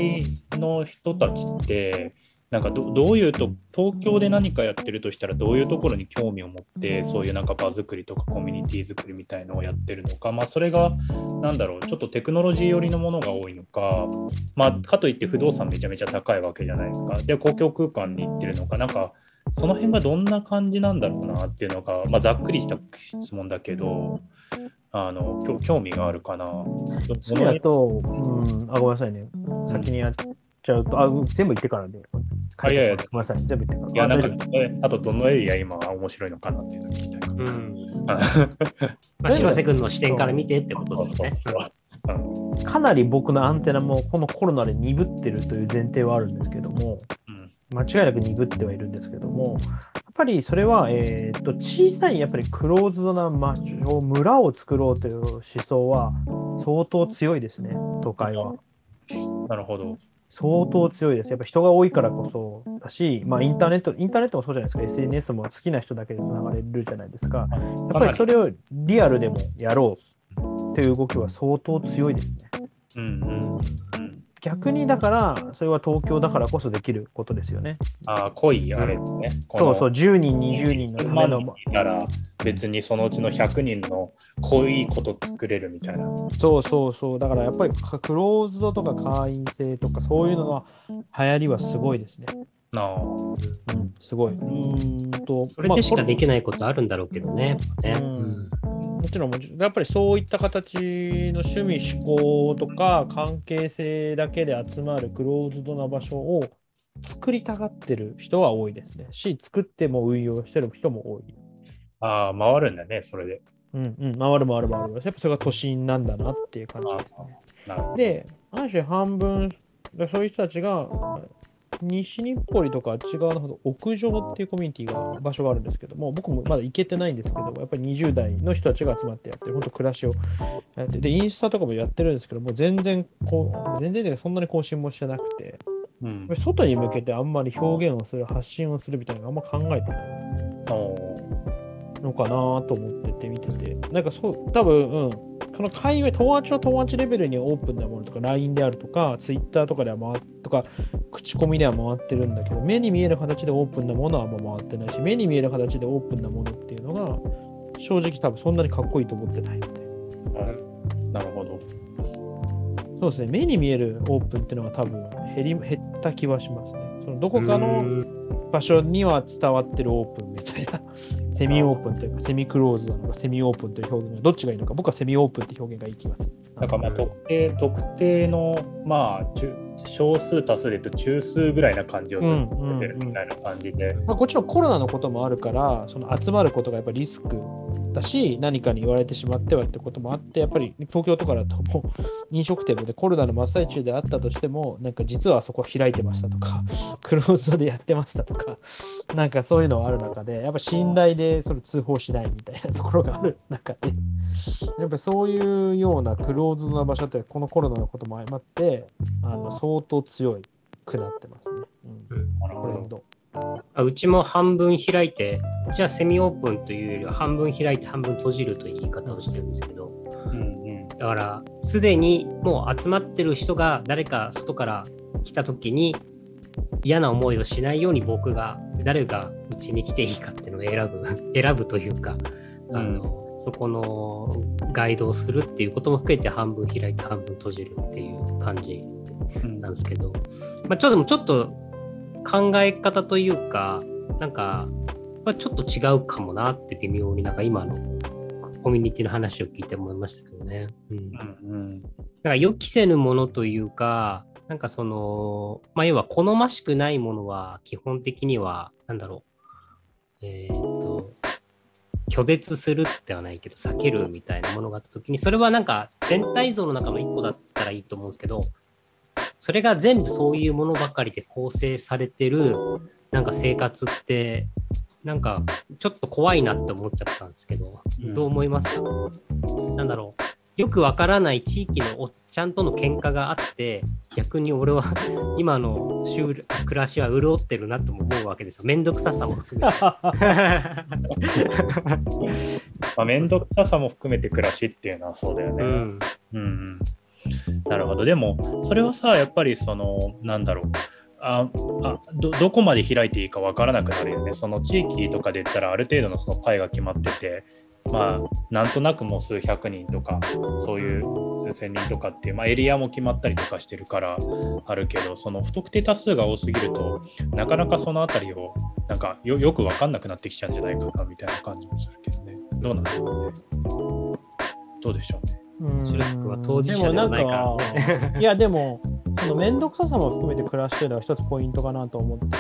の人たちってなんかどどういうと東京で何かやってるとしたらどういうところに興味を持ってそういうなんか場作りとかコミュニティ作りみたいのをやってるのか、まあ、それがなんだろうちょっとテクノロジー寄りのものが多いのか、まあ、かといって不動産めちゃめちゃ高いわけじゃないですか。で公共空間に行ってるのか。なんかその辺がどんな感じなんだろうなっていうのが、まあ、ざっくりした質問だけどあの興興味があるかな。どそれだと、うん、あ、ごめんなさいね。先にやっちゃうと、あ、うん全部言ってからで。あいやいやごめんなさい、全部言ってから。いや、あなんかあとどのエリア今面白いのかなっていうのを聞きたいかうん。ら。[laughs] まあ、白瀬君の視点から見てってことですよね。うんかなり僕のアンテナもこのコロナで鈍ってるという前提はあるんですけども、うん間違いなく鈍ってはいるんですけども、やっぱりそれは、えー、と小さいやっぱりクローズドな場所、村を作ろうという思想は相当強いですね、都会は。なるほど。相当強いです。やっぱ人が多いからこそだし、まあインターネット、インターネットもそうじゃないですか、SNS も好きな人だけでつながれるじゃないですか。やっぱりそれをリアルでもやろうという動きは相当強いですね。うんうんうん。逆にだから、それは東京だからこそできることですよね。ああ、濃いあれね。そうそう、う。10人、20人のため万の人、いたら別にそのうちの100人の濃いこと作れるみたいな。そうそうそう、だからやっぱりかクローズドとか会員制とかそういうのは流行りはすごいですね。なあ。うん、すごい。うーんと、それでしかでききないことあるんだろうけどね。ねうんもちろんもちろん、やっぱりそういった形の趣味、思考とか関係性だけで集まるクローズドな場所を作りたがってる人は多いですね。し、作っても運用してる人も多い。ああ、回るんだね、それで。うんうん、回る回る回る。やっぱそれが都心なんだなっていう感じですね。なるほど。で、ある種半分、そういう人たちが、西日暮里とかあっち側のほど屋上っていうコミュニティが場所があるんですけども、僕もまだ行けてないんですけど、やっぱり20代の人たちが集まってやってる、本当暮らしをやって、で、インスタとかもやってるんですけども、全然こう、全然でそんなに更新もしてなくて、うん。外に向けてあんまり表現をする、発信をするみたいなのあんま考えてない。のかなと思ってて見てて、なんかそう、多分、うん、この界隈、友達の友達レベルにオープンなものとか、LINE であるとか、Twitter とかでは回っとか、口コミでは回ってるんだけど、目に見える形でオープンなものはあんま回ってないし、目に見える形でオープンなものっていうのが、正直多分そんなにかっこいいと思ってないので。なるほど。そうですね、目に見えるオープンっていうのが多分減り減った気はしますね。そのどこかの場所には伝わってるオープンみたいな、セミオープンというか、セミクローズなのか、セミオープンという表現がどっちがいいのか、僕はセミオープンって表現がいい気がする。なんかまあ特定特定のまあ中少数多数で言うと中数ぐらいな感じをずっと出てるみたいな感じで。まあ、もちろんコロナのこともあるから、その集まることがやっぱりリスクだし、何かに言われてしまってはってこともあって、やっぱり東京とかだともう飲食店でコロナの真っ最中であったとしても、なんか実はあそこ開いてましたとか、クローズドでやってましたとか、なんかそういうのはある中で、やっぱ信頼でそれ通報しないみたいなところがある中で、やっぱりそういうようなクローズドな場所って、このコロナのことも相まって、あの相当強いくなってますね。うん。トレンド。あうちも半分開いて、じゃあセミオープンというよりは半分開いて半分閉じるという言い方をしてるんですけど、うんうんだからすでにもう集まってる人が誰か外から来た時に嫌な思いをしないように僕が誰がうちに来ていいかっていうのを選ぶ [laughs] 選ぶというか、あのそこのガイドをするっていうことも含めて半分開いて半分閉じるっていう感じうんなんですけど、まあ、ちょっとちょっと考え方というか、なんか、まあ、ちょっと違うかもなって微妙になんか今のコミュニティの話を聞いて思いましたけどね。うん。うんうんだから予期せぬものというか、なんかその、まあ、要は好ましくないものは基本的には、なんだろう、えーっと、拒絶するではないけど、避けるみたいなものがあったときに、それはなんか全体像の中の一個だったらいいと思うんですけど、それが全部そういうものばかりで構成されてる、なんか生活って、なんかちょっと怖いなって思っちゃったんですけど、うん。どう思いますか？なんだろう。よくわからない地域のおちゃんとの喧嘩があって逆に俺は [laughs] 今の暮らしは潤ってるなとも思うわけですよ。めんどくささも含めて。[laughs] まあ、めんどくささも含めて暮らしっていうのはそうだよね。うん、うんうんなるほど。でも、それはさ、やっぱりその、なんだろう。ああどどこまで開いていいか分からなくなるよね。その地域とかで言ったらある程度のそのパイが決まってて、まあ、なんとなくもう数百人とか、そういう数千人とかっていう、まあ、エリアも決まったりとかしてるからあるけど、その不特定多数が多すぎると、なかなかその辺りをなんかよよく分かんなくなってきちゃうんじゃないかなみたいな感じもするけどね。どうなんでしょうね？どうでしょうね？シュルスクは当事者ではないから、ね、いやでもその面倒くささも含めて暮らしてるのは一つポイントかなと思ってい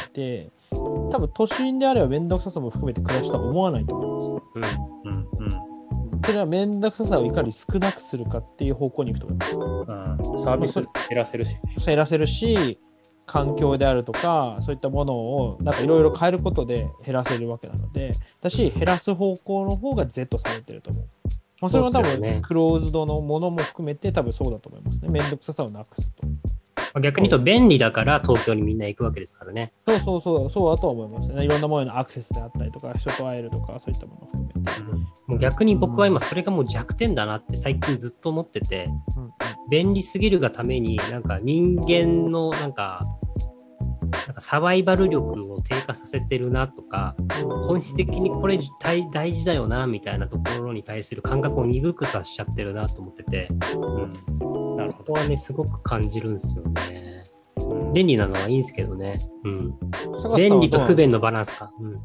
て多分都心であれば面倒くささも含めて暮らしたとは思わないと思います。うんうんうん、それは面倒くささをいかに少なくするかっていう方向に行くと思います。うん、サービス減らせるし、減らせるし環境であるとかそういったものをなん。かいろいろ変えることで減らせるわけなのでだし減らす方向の方が Z されてると思う。まあ、それは多分、ね、クローズドのものも含めて多分そうだと思いますね。めんどくささをなくすと。逆に言うと便利だから東京にみんな行くわけですからね。そうそうそう、そうだと思いますね。いろんなものへのアクセスであったりとか、人と会えるとか、そういったものを含めて。うん、もう逆に僕は今それがもう弱点だなって最近ずっと思ってて、うん、便利すぎるがためになんか人間のなんかなんかサバイバル力を低下させてるなとか、本質的にこれ大事だよなみたいなところに対する感覚を鈍くさせちゃってるなと思ってて、うん、なるほど。ここはね、すごく感じるんですよね。便利なのはいいんですけどね。うん。便利と不便のバランスか。うん。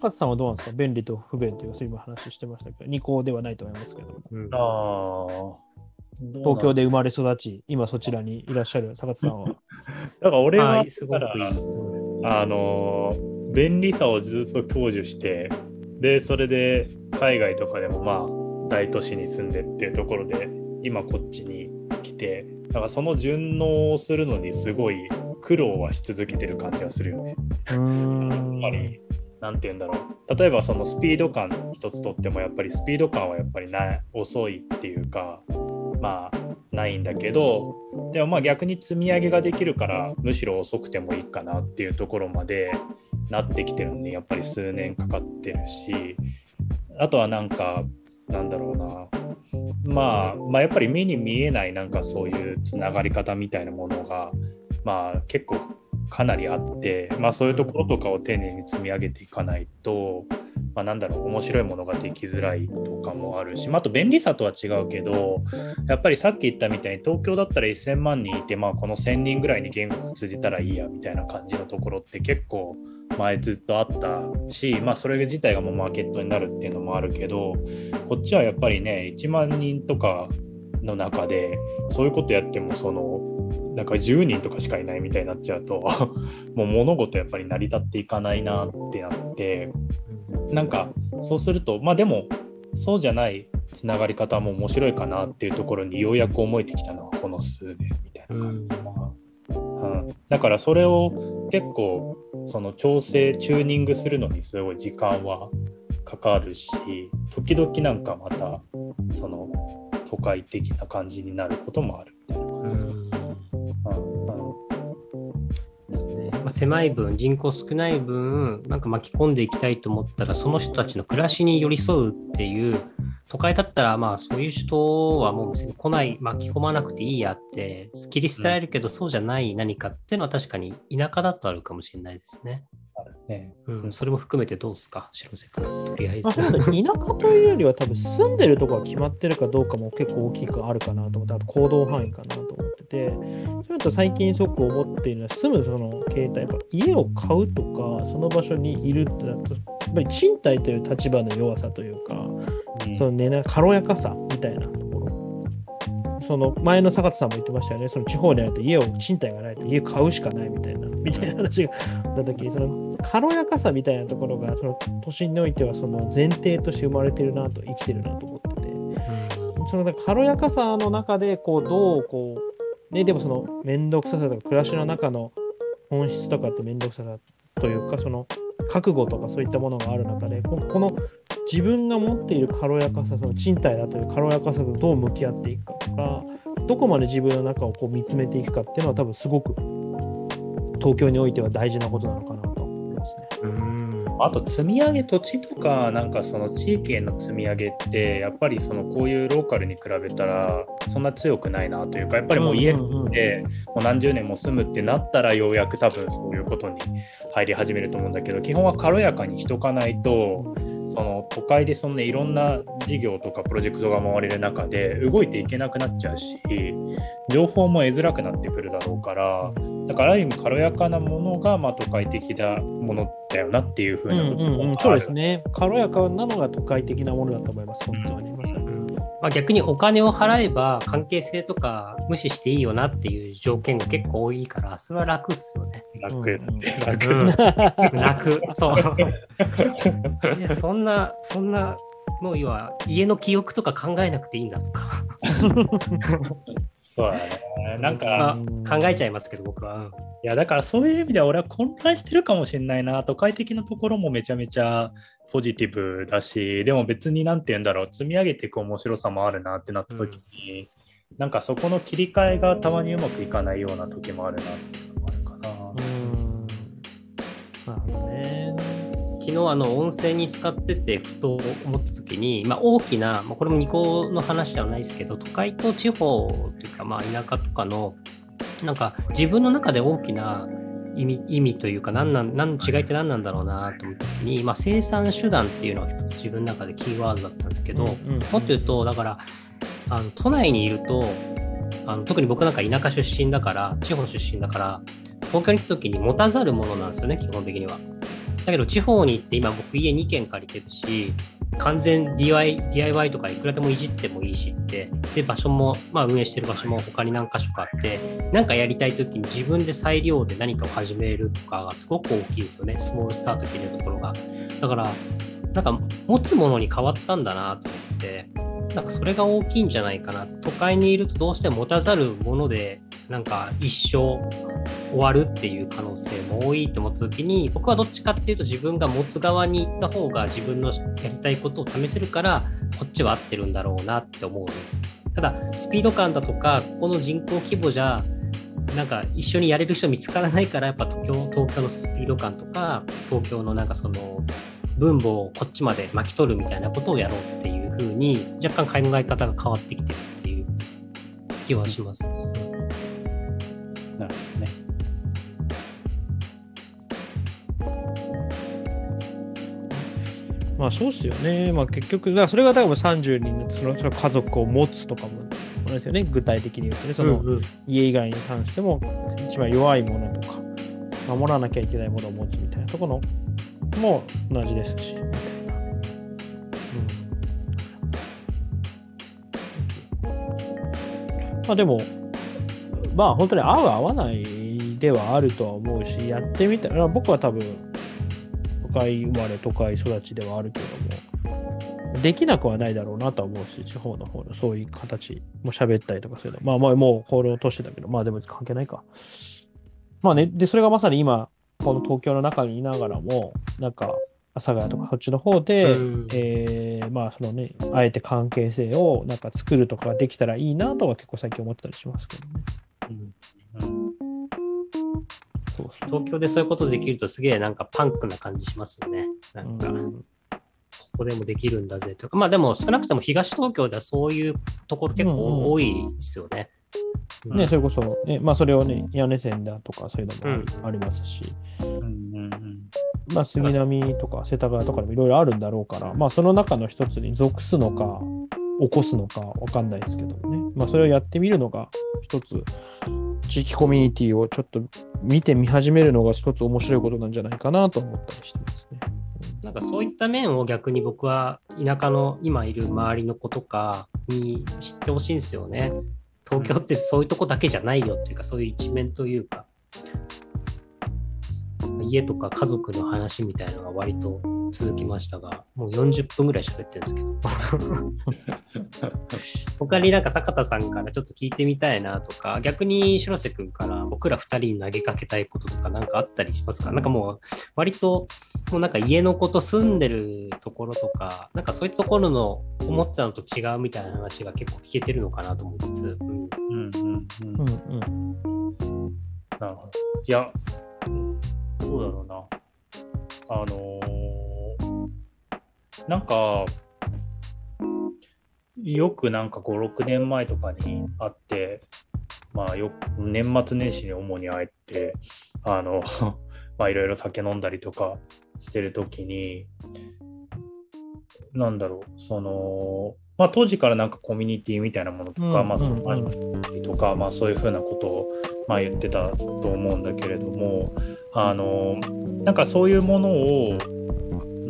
高津さんはどうなんですか？便利と不便というそういう話してましたけど、二項ではないと思いますけど。うん、ああ。東京で生まれ育ち、今そちらにいらっしゃる坂田さんは？[laughs] だから俺は、すごくあの、便利さをずっと享受して、で、それで海外とかでもまあ、大都市に住んでっていうところで、今こっちに来て、だからその順応をするのにすごい苦労はし続けてる感じがするよね。つまり、なんて言うんだろう。例えばそのスピード感一つとってもやっぱりスピード感はやっぱりな遅いっていうかまあないんだけどでもまあ逆に積み上げができるからむしろ遅くてもいいかなっていうところまでなってきてるのにやっぱり数年かかってるしあとはなんかなんだろうな。まあまあやっぱり目に見えないなんかそういうつながり方みたいなものがまあ結構かなりあって、まあ、そういうところとかを丁寧に積み上げていかないと、まあ、なんだろう面白いものができづらいとかもあるし、まあ、あと便利さとは違うけどやっぱりさっき言ったみたいに東京だったら1000万人いて、まあ、この1000人ぐらいに言語が通じたらいいやみたいな感じのところって結構前ずっとあったし、まあ、それ自体がもうマーケットになるっていうのもあるけどこっちはやっぱりね1万人とかの中でそういうことやってもそのなんか10人とかしかいないみたいになっちゃうと [laughs] もう物事やっぱり成り立っていかないなってなってなんかそうするとまあでもそうじゃないつながり方も面白いかなっていうところにようやく思えてきたのはこの数年みたいな感じかな。うん、だからそれを結構その調整チューニングするのにすごい時間はかかるし時々なんかまたその都会的な感じになることもあるみたいな感じ。ま、狭い分、人口少ない分、なんか巻き込んでいきたいと思ったら、その人たちの暮らしに寄り添うっていう、都会だったら、まあそういう人はもう別に来ない、巻き込まなくていいやって、切り捨てられるけど、そうじゃない何かっていうのは確かに田舎だとあるかもしれないですね。ね。うん、それも含めてどうですか、白瀬君、とりあえず。まあ、田舎というよりは、多分住んでるとこが決まってるかどうかも結構大きくあるかなと思って、あと行動範囲かなと思ってて、それと最近すごく思っているのは、住むその携帯、やっぱ家を買うとか、その場所にいるってなると、やっぱり賃貸という立場の弱さというか、うん、そのね、軽やかさみたいなところ。その前の坂田さんも言ってましたよね、その地方にあると家を賃貸がないと家買うしかないみたいな、みたいな話があったとき、その軽やかさみたいなところがその都心においてはその前提として生まれてるなと生きてるなと思ってて、うん、その軽やかさの中でこうどうこう、ね、でもその面倒くささとか暮らしの中の本質とかって面倒くささというかその覚悟とかそういったものがある中でこの自分が持っている軽やかさその賃貸だという軽やかさとどう向き合っていくかとかどこまで自分の中をこう見つめていくかっていうのは多分すごく東京においては大事なことなのかなあと積み上げ土地とかなんかその地域への積み上げってやっぱりそのこういうローカルに比べたらそんな強くないなというかやっぱりもう家でもう何十年も住むってなったらようやく多分そういうことに入り始めると思うんだけど基本は軽やかにしとかないとその都会でそんな、いろんな事業とかプロジェクトが回れる中で動いていけなくなっちゃうし情報も得づらくなってくるだろうからだからある意味軽やかなものがまあ都会的なものだよなっていうふうなところうんうん、そうですね。軽やかなのが都会的なものだと思います、本当に、うん。まあ、逆にお金を払えば関係性とか無視していいよなっていう条件が結構多いから、それは楽っすよね。楽、うんうん楽、うん [laughs] 楽。そう。[laughs] いやそんな、そんな、もう要は家の記憶とか考えなくていいんだとか、そうだね。なんか、まあ考えちゃいますけど、僕は。いやだからそういう意味では俺は混乱してるかもしれないな。都会的なところもめちゃめちゃポジティブだし、でも別になんて言うんだろう、積み上げていく面白さもあるなってなった時に、なんかそこの切り替えがたまにうまくいかないような時もあるなっていうのもあるかな。うん。なるほどね。昨日あの温泉に使っててふと思った時に、まあ、大きな、まあ、これも二個の話ではないですけど都会と地方というか、まあ、田舎とかのなんか自分の中で大きな意味意味というか何なん何の違いって何なんだろうなと思った時に、まあ、生産手段っていうのが一つ自分の中でキーワードだったんですけど、もっと言うとだからあの都内にいるとあの特に僕なんか田舎出身だから地方出身だから東京に来た時に持たざるものなんですよね基本的には。だけど地方に行って今僕家2軒借りてるし完全 DIY, とかいくらでもいじってもいいしってで場所も、まあ、運営してる場所も他に何箇所かあって何かやりたい時に自分で裁量で何かを始めるとかがすごく大きいですよね。スモールスタートできるところが。だからなんか持つものに変わったんだなと思ってなんかそれが大きいんじゃないかな都会にいるとどうしても持たざるものでなんか一生終わるっていう可能性も多いと思った時に僕はどっちかっていうと自分が持つ側に行った方が自分のやりたいことを試せるからこっちは合ってるんだろうなって思うんですよただスピード感だとかここの人口規模じゃなんか一緒にやれる人見つからないからやっぱ東京東京のスピード感とか東京のなんかその分母をこっちまで巻き取るみたいなことをやろうっていう風に若干考え方が変わってきてるっていう気はします。なるほどね。まあそうっすよね。まあ結局、それが多分30人のそのその家族を持つとかも、ですよね。具体的に言うとね、その家以外に関しても、一番弱いものとか、守らなきゃいけないものを持つみたいなところも同じですし、みたいな。まあでも、まあ本当に合う合わないではあるとは思うし、やってみたら、僕は多分、都会生まれ、都会育ちではあるけども、できなくはないだろうなとは思うし、地方の方のそういう形も喋ったりとかするの。まあまあもうこの年だけど、まあでも関係ないか。まあね、で、それがまさに今、この東京の中にいながらも、なんか、阿佐ヶ谷とかそっちの方で、うんえーまあそのね、あえて関係性をなんか作るとかができたらいいなとは結構最近思ってたりしますけどね。うんそう。東京でそういうことできるとすげえなんかパンクな感じしますよね。なんか、うんここでもできるんだぜとか。まあでも少なくとも東東京ではそういうところ結構多いですよね。うん。ね、それこそ、ね、まあそれをね、屋根線だとかそういうのもうん。ありますし、うんうんうん。まあ杉並とか世田谷とかでもいろいろあるんだろうから、まあその中の一つに属すのか、起こすのかわかんないですけどもね、まあそれをやってみるのが一つ、地域コミュニティをちょっと見てみ始めるのが一つ面白いことなんじゃないかなと思ったりしてますね。なんかそういった面を逆に僕は田舎の今いる周りの子とかに知ってほしいんですよね。東京ってそういうとこだけじゃないよっていうか、そういう一面というか、家とか家族の話みたいなのが割と続きましたが、もう40分ぐらい喋ってるんですけど。[laughs] 他になんか坂田さんからちょっと聞いてみたいなとか、逆に白瀬くんから僕ら2人に投げかけたいこととかなんかあったりしますか？なんかもう割ともうなんか家のこと住んでるところとか、なんかそういうところの思ってたのと違うみたいな話が結構聞けてるのかなと思いつつ、うん、うんうんううんんうん。なるほど。いや、どうだろうな。あのーなんか、よくなんか5、6年前とかに会って、まあよ年末年始に主に会えて、あの、[laughs] まあいろいろ酒飲んだりとかしてるときに、なんだろう、その、まあ当時からなんかコミュニティみたいなものとか、うんまあそのうんうんとか、まあ、そういうふうなことを、まあ、言ってたと思うんだけれどもあのなんかそういうものを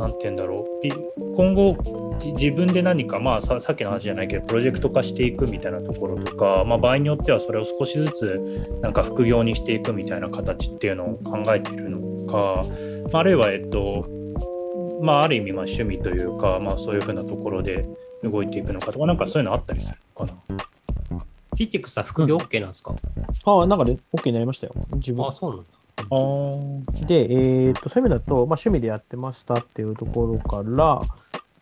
なんて言うんだろうい今後じ自分で何か、まあ、ささっきの話じゃないけどプロジェクト化していくみたいなところとか、まあ、場合によってはそれを少しずつなんか副業にしていくみたいな形っていうのを考えているのか、まああるいは、えっとまあ、ある意味まあ趣味というか、まあ、そういうふうなところで動いていくのかとかなんかそういうのあったりするのかな。フィッティックスは副業 OK なんですか、ああ、なんかね、OK になりましたよ。自分あ、。そうなんだ。で、えー、とそういう意味だと、まあ、趣味でやってましたっていうところから、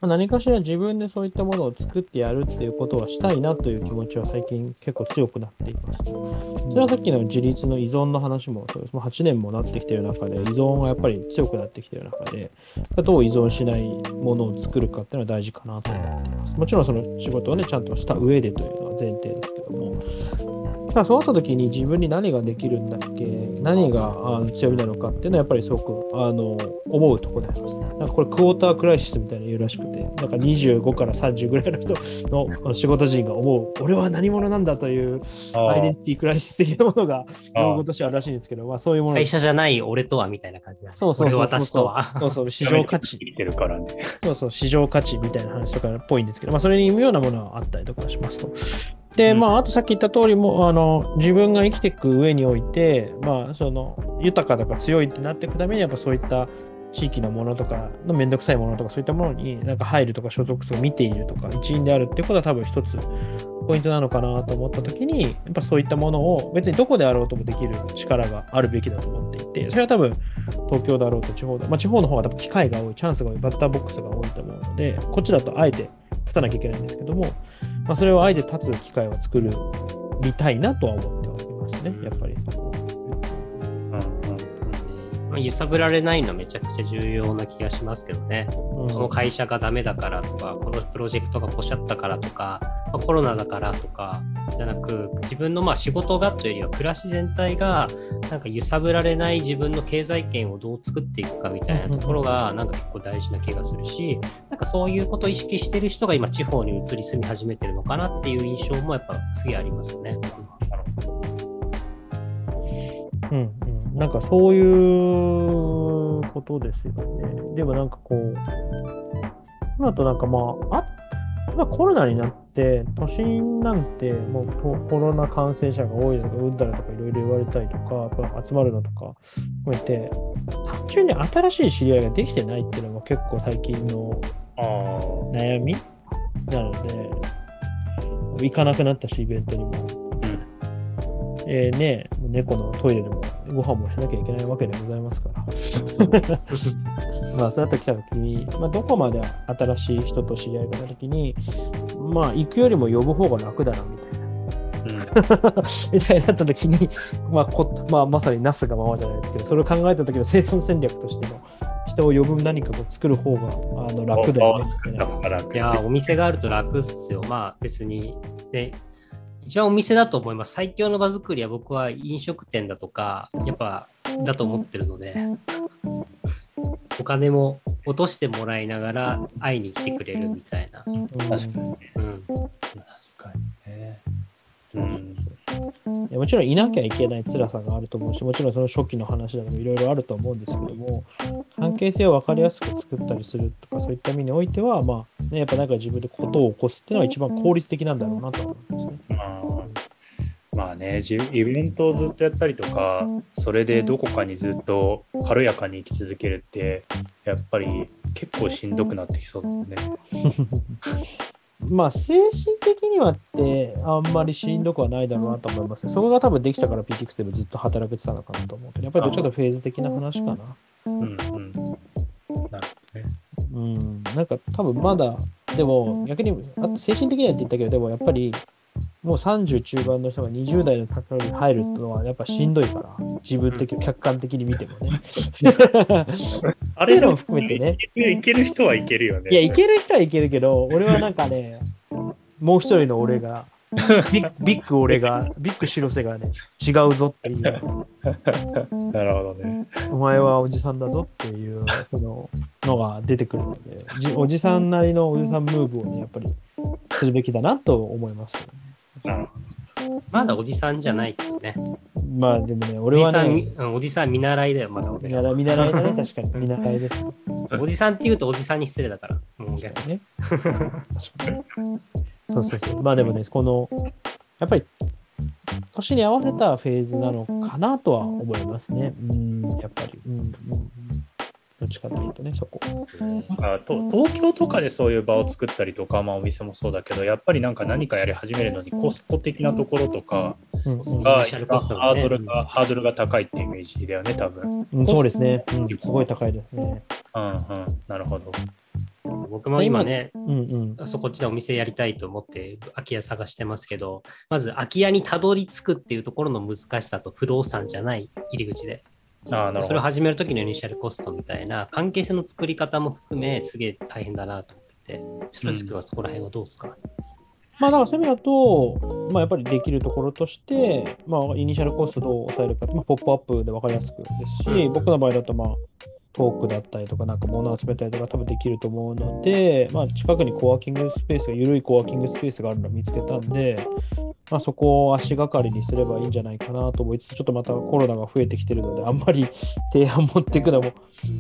まあ、何かしら自分でそういったものを作ってやるっていうことはしたいなという気持ちは最近結構強くなっています。それはさっきの自立の依存の話もそうです。もう8年もなってきている中で、依存がやっぱり強くなってきている中で、どう依存しないものを作るかっていうのは大事かなと思っています。もちろんその仕事をね、ちゃんとした上でというのは前提ですけども、ただそうなった時に自分に何ができるんだっけ？何が強みなのかっていうのはやっぱりすごくあの思うところであります。なんかこれクォータークライシスみたいなの言うらしくて、なんか25から30ぐらいの人の仕事人が思う、俺は何者なんだというアイデンティティクライシス的なものが用語としてあるらしいんですけど、まあそういうもの会社じゃない俺とはみたいな感じなんでそうそうそう俺私とは。そうそう、市場価値。[laughs] いてるからね。そうそう、市場価値みたいな話とかっぽいんですけど、まあ、それに似るようなものはあったりとかしますと。で、うん。まあ、あとさっき言った通りも、あの、自分が生きていく上において、まあ、その、豊かだから強いってなっていくために、やっぱそういった地域のものとかのめんどくさいものとか、そういったものになんか入るとか所属する、見ているとか、一員であるっていうことは多分一つポイントなのかなと思ったときに、やっぱそういったものを別にどこであろうともできる力があるべきだと思っていて、それは多分東京だろうと地方だ、まあ、地方の方が多分機会が多い、チャンスが多い、バッターボックスが多いと思うので、こっちだとあえて立たなきゃいけないんですけども、まあ、それをあえて立つ機会を作るみたいなとは思っておりますね、やっぱり。まあ、揺さぶられないのめちゃくちゃ重要な気がしますけどね。うんその会社がダメだからとか、このプロジェクトがポシャったからとか、まあ、コロナだからとかじゃなく、自分のまあ仕事がというよりは暮らし全体がなんか揺さぶられない自分の経済圏をどう作っていくかみたいなところがなんか結構大事な気がするし、なんかそういうことを意識してる人が今地方に移り住み始めてるのかなっていう印象もやっぱすげえありますよね。うんうん、なんかそういうことですよね。でもなんかこう、今となんかまあ、あまあ、コロナになって、都心なんてもうココロナ感染者が多いとか、うんだらとかいろいろ言われたりとか、集まるのとか含めて、単純に新しい知り合いができてないっていうのも結構最近の悩み？なので、行かなくなったし、イベントにも。えーね、猫のトイレでもご飯もしなきゃいけないわけでございますから。まあ、そうやってきたときに、まあ、どこまで新しい人と知り合いがいたときに、まあ、行くよりも呼ぶ方が楽だな、みたいな。うん [laughs] みたいになったときに、まあこまあ、まさになすがままじゃないですけど、それを考えたときの生存戦略としての、人を呼ぶ何かを作る方があの楽だよねいやー、お店があると楽っすよ。まあ別に、ね、一番お店だと思います。最強の場作りは僕は飲食店だとか、やっぱだと思ってるので、お金も落としてもらいながら会いに来てくれるみたいな。うん確かにね。うん。確かにね。うん。もちろんいなきゃいけない辛さがあると思うし、もちろんその初期の話などもいろいろあると思うんですけども、関係性を分かりやすく作ったりするとか、そういった意味においては、まあ、ね、やっぱなんか自分でことを起こすっていうのは一番効率的なんだろうなと思いますね。まあまあね、じイベントをずっとやったりとか、それでどこかにずっと軽やかに生き続けるって、やっぱり結構しんどくなってきそうですね。[laughs] まあ、精神的にはって、あんまりしんどくはないだろうなと思いますね。そこが多分できたから PTX でもずっと働けてたのかなと思うけど、やっぱりどっちかとフェーズ的な話かな。うんうん。なるほどね。うん、なんか多分まだ、でも逆に、あと精神的にはって言ったけど、でもやっぱり、もう30中盤の人が20代の高に入るってのはやっぱしんどいから、自分的、客観的に見てもね。[laughs] あっていうのも含めてね。いける人はいけるよね。いや、いける人はいけるけど、俺はなんかね、もう一人の俺が、ビッビッグ俺が、ビッグ白瀬がね、違うぞっていう、[laughs] なるほどね。お前はおじさんだぞっていう、その、のが出てくるので、じおじさんなりのおじさんムーブをね、やっぱりするべきだなと思いますよね。まだおじさんじゃないけどね。まあでもね、お俺はじさん、ね、うんおじさん見習いだよ、まだ俺ら。見習い見習いだね、[laughs] 確かに見習いです。おじさんって言うとおじさんに失礼だから。もう逆にね。確かにそうそうそう。まあでもね、この、やっぱり、年に合わせたフェーズなのかなとは思いますね。うん、やっぱり。うん、うん、うん。どっちかというとね、そこ。あと東京とかでそういう場を作ったりとか、まあ、お店もそうだけど、やっぱりなんか何かやり始めるのにコスト的なところとかがイニシャルコストハードルが、ハードルが高いってイメージだよね、多分。うん、そうですね、うん。すごい高いですね。うんうん、なるほど。僕も今ね、うんうん。そこっちでお店やりたいと思って空き家探してますけど、まず空き家にたどり着くっていうところの難しさと不動産じゃない入り口で、ああ、なるほど。それを始めるときのイニシャルコストみたいな関係性の作り方も含めすげえ大変だなと思ってて、ルスクはそこら辺はどうですか、まあだからそういう意味だと、まあやっぱりできるところとして、まあイニシャルコストどう抑えるか、まあ、ポップアップで分かりやすくですし、うん僕の場合だとまあトークだったりとか、なんか物を集めたりとか多分できると思うので、まあ近くにコワーキングスペースが、緩いコワーキングスペースがあるのを見つけたんで、まあそこを足がかりにすればいいんじゃないかなと思いつつ、ちょっとまたコロナが増えてきてるので、あんまり [laughs] 提案持っていくのも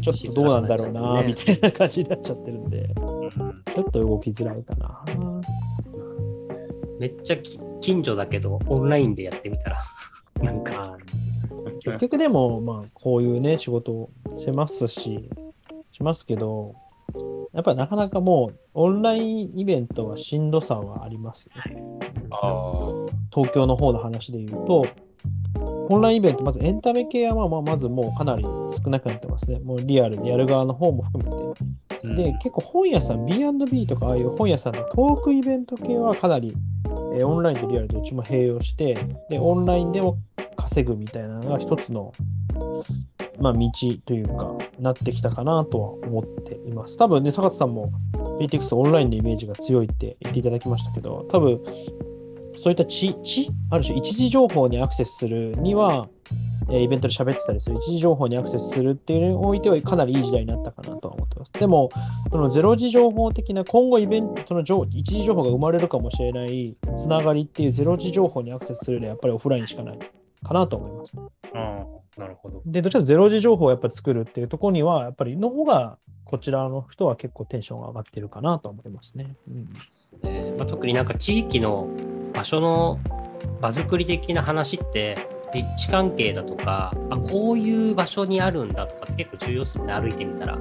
ちょっとどうなんだろうな、みたいな感じになっちゃってるんで、うんちょっと動きづらいかな。めっちゃき近所だけど、オンラインでやってみたら、なんか、結局でも、まあ、こういうね、仕事をしますし、しますけど、やっぱりなかなかもう、オンラインイベントはしんどさはありますよね。あ東京の方の話で言うと、オンラインイベント、まずエンタメ系はまあまあまずもうかなり少なくなってますね。もうリアルでやる側の方も含めて。ーで、結構本屋さん、B&B とかああいう本屋さんのトークイベント系はかなり、えーオンラインとリアルどっちも併用して、で、オンラインでも稼ぐみたいなのが一つの、まあ、道というか、なってきたかなとは思っています。多分ね、坂田さんも PTX オンラインのイメージが強いって言っていただきましたけど、多分、そういった地、地ある種一時情報にアクセスするには、えイベントで喋ってたりする一時情報にアクセスするっていうのにおいてはかなりいい時代になったかなとは思ってます。でも、そのゼロ時情報的な今後イベント、の情一時情報が生まれるかもしれないつながりっていうゼロ時情報にアクセスするにはやっぱりオフラインしかないかなと思います。うんなるほど。で、どちらかというとゼロ時情報をやっぱり作るっていうところには、やっぱりの方がこちらの人は結構テンションが上がってるかなと思いますね。うんねまあ、特になんか地域の場所の場作り的な話って立地関係だとかあこういう場所にあるんだとかって結構重要ですよね歩いてみたら、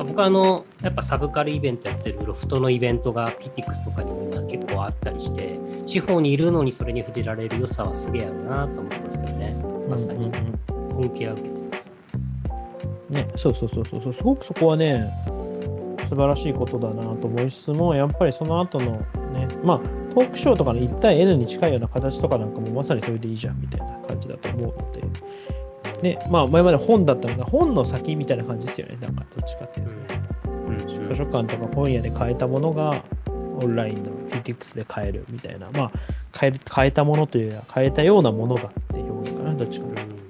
まあ、僕はあのやっぱサブカルイベントやってるロフトのイベントが PTX とかにも今結構あったりして地方にいるのにそれに触れられる良さはすげえあるなと思いますけどね。まさにうんうんうん。恩恵は受けてます。ね、そうそうそうそうそう、すごくそこはね、素晴らしいことだなと思いつつも、やっぱりその後のね、まあ、トークショーとかの1対 N に近いような形とかなんかもまさにそれでいいじゃんみたいな感じだと思うので、ね、まあ、前まで本だったのが、本の先みたいな感じですよね、なんかどっちかっていうとね。うん図書館とか本屋で買えたものが、オンラインの PTX で買えるみたいな、まあ、買える買えたものというよりは、買えたようなものがっていう表現かな、どっちかというと。